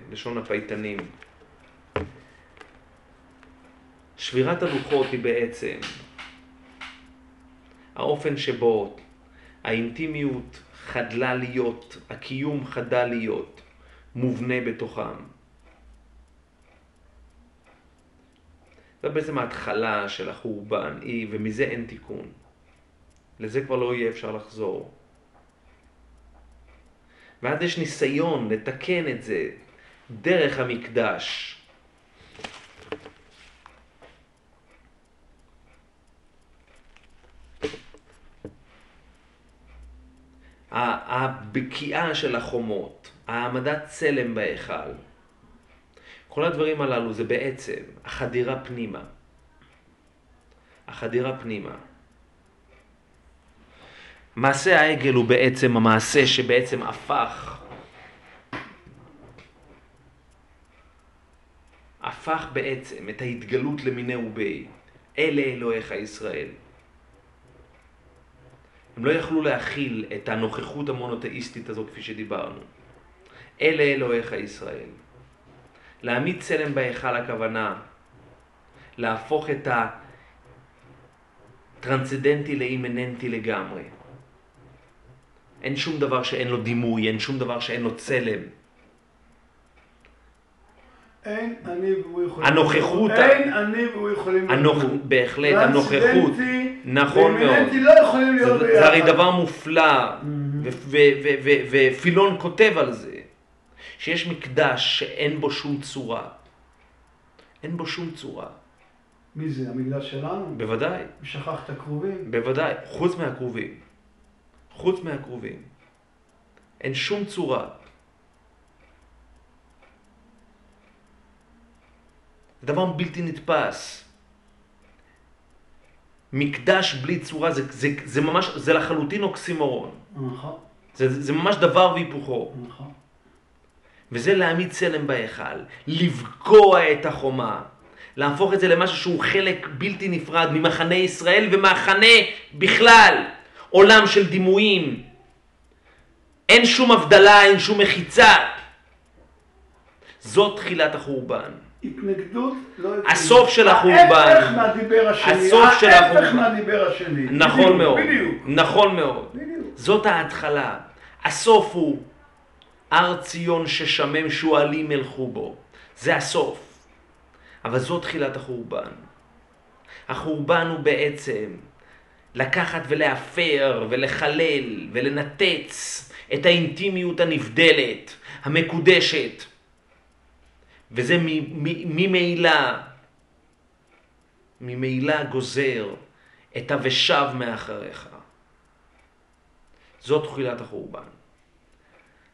Speaker 1: בלשון הפייטנים. שבירת הלוחות היא בעצם האופן שבו האינטימיות חדלה להיות, הקיום חדל להיות, מובנה בתוכם. זה בעצם ההתחלה של החורבן, היא, ומזה אין תיקון. לזה כבר לא יהיה אפשר לחזור. ואז יש ניסיון לתקן את זה דרך המקדש. הבקיעה של החומות, העמדת צלם בהיכל. כל הדברים הללו זה בעצם החדירה פנימה. החדירה פנימה. מעשה העגל הוא בעצם המעשה שבעצם הפך הפך בעצם את ההתגלות למיני ובי. אלה אלוהיך ישראל. הם לא יכלו להכיל את הנוכחות המונותאיסטית הזו כפי שדיברנו. אלה אלוהיך ישראל. להעמיד צלם בהיכל הכוונה, להפוך את הטרנסצדנטי לאימננטי לגמרי. אין שום דבר שאין לו דימוי, אין שום דבר שאין לו צלם.
Speaker 2: אין אני והוא יכולים...
Speaker 1: הנוכחות...
Speaker 2: אין אני והוא יכולים...
Speaker 1: הנוכ... בהחלט, הנוכחות. נכון מאוד.
Speaker 2: לא יכולים להיות
Speaker 1: ביחד. זה הרי דבר מופלא, ופילון כותב על זה, שיש מקדש שאין בו שום צורה. אין בו שום צורה.
Speaker 2: מי זה? המקדש שלנו?
Speaker 1: בוודאי.
Speaker 2: שכח את הכרובים?
Speaker 1: בוודאי, חוץ מהכרובים. חוץ מהכרובים. אין שום צורה. זה דבר בלתי נתפס. מקדש בלי צורה זה, זה, זה ממש, זה לחלוטין אוקסימורון.
Speaker 2: נכון.
Speaker 1: זה, זה ממש דבר והיפוכו.
Speaker 2: נכון.
Speaker 1: וזה להעמיד צלם בהיכל, לפגוע את החומה, להפוך את זה למשהו שהוא חלק בלתי נפרד ממחנה ישראל ומחנה בכלל, עולם של דימויים. אין שום הבדלה, אין שום מחיצה. זאת תחילת החורבן.
Speaker 2: התנגדות, לא
Speaker 1: הסוף של החורבן.
Speaker 2: ההפך מהדיבר השני.
Speaker 1: הסוף של החורבן.
Speaker 2: ההפך מהדיבר השני.
Speaker 1: נכון מאוד.
Speaker 2: בדיוק.
Speaker 1: נכון מאוד.
Speaker 2: בדיוק.
Speaker 1: זאת ההתחלה. הסוף הוא הר ציון ששמם שועלים ילכו בו. זה הסוף. אבל זאת תחילת החורבן. החורבן הוא בעצם לקחת ולהפר ולחלל ולנתץ את האינטימיות הנבדלת, המקודשת. וזה ממילא, ממילא גוזר את ה"ושב מאחריך". זאת תחילת החורבן.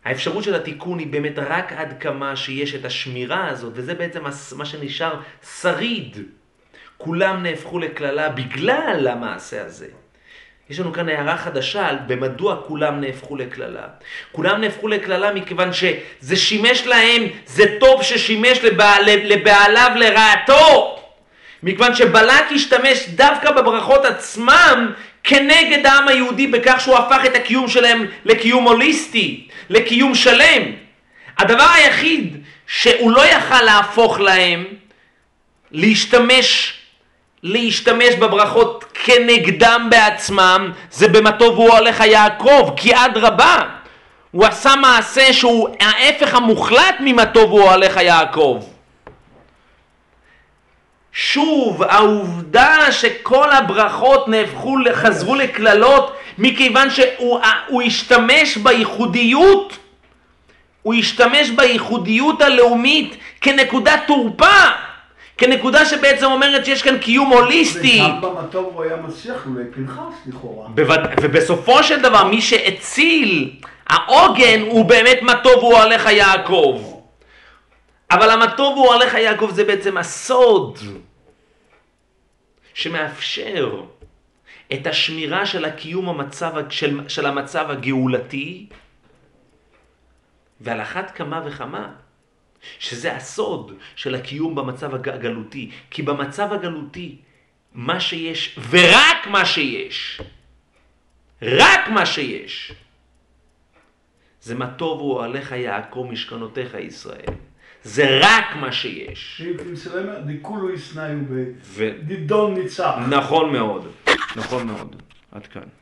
Speaker 1: האפשרות של התיקון היא באמת רק עד כמה שיש את השמירה הזאת, וזה בעצם מה שנשאר שריד. כולם נהפכו לקללה בגלל המעשה הזה. יש לנו כאן הערה חדשה על במדוע כולם נהפכו לקללה. כולם נהפכו לקללה מכיוון שזה שימש להם, זה טוב ששימש לבעל, לבעליו לרעתו. מכיוון שבלק השתמש דווקא בברכות עצמם כנגד העם היהודי בכך שהוא הפך את הקיום שלהם לקיום הוליסטי, לקיום שלם. הדבר היחיד שהוא לא יכל להפוך להם, להשתמש, להשתמש בברכות כנגדם בעצמם, זה במה טוב הוא הולך יעקב, כי אדרבה, הוא עשה מעשה שהוא ההפך המוחלט ממה טוב הוא הולך יעקב. שוב, העובדה שכל הברכות נהפכו, חזרו לקללות, מכיוון שהוא השתמש בייחודיות, הוא השתמש בייחודיות הלאומית כנקודת תורפה, כנקודה שבעצם אומרת שיש כאן קיום הוליסטי.
Speaker 2: וגם במטוב הוא היה מצליח, אולי פנחס לכאורה.
Speaker 1: ובסופו של דבר, מי שהציל, העוגן הוא באמת מה טוב הוא עליך יעקב. אבל המטוב הוא עליך יעקב זה בעצם הסוד שמאפשר את השמירה של הקיום המצב, של, של המצב הגאולתי, ועל אחת כמה וכמה, שזה הסוד של הקיום במצב הגלותי. כי במצב הגלותי, מה שיש, ורק מה שיש, רק מה שיש, זה מה טוב הוא עליך יעקב משכנותיך ישראל. זה רק מה שיש.
Speaker 2: ישנאיו ניצח.
Speaker 1: נכון מאוד, נכון מאוד. עד כאן.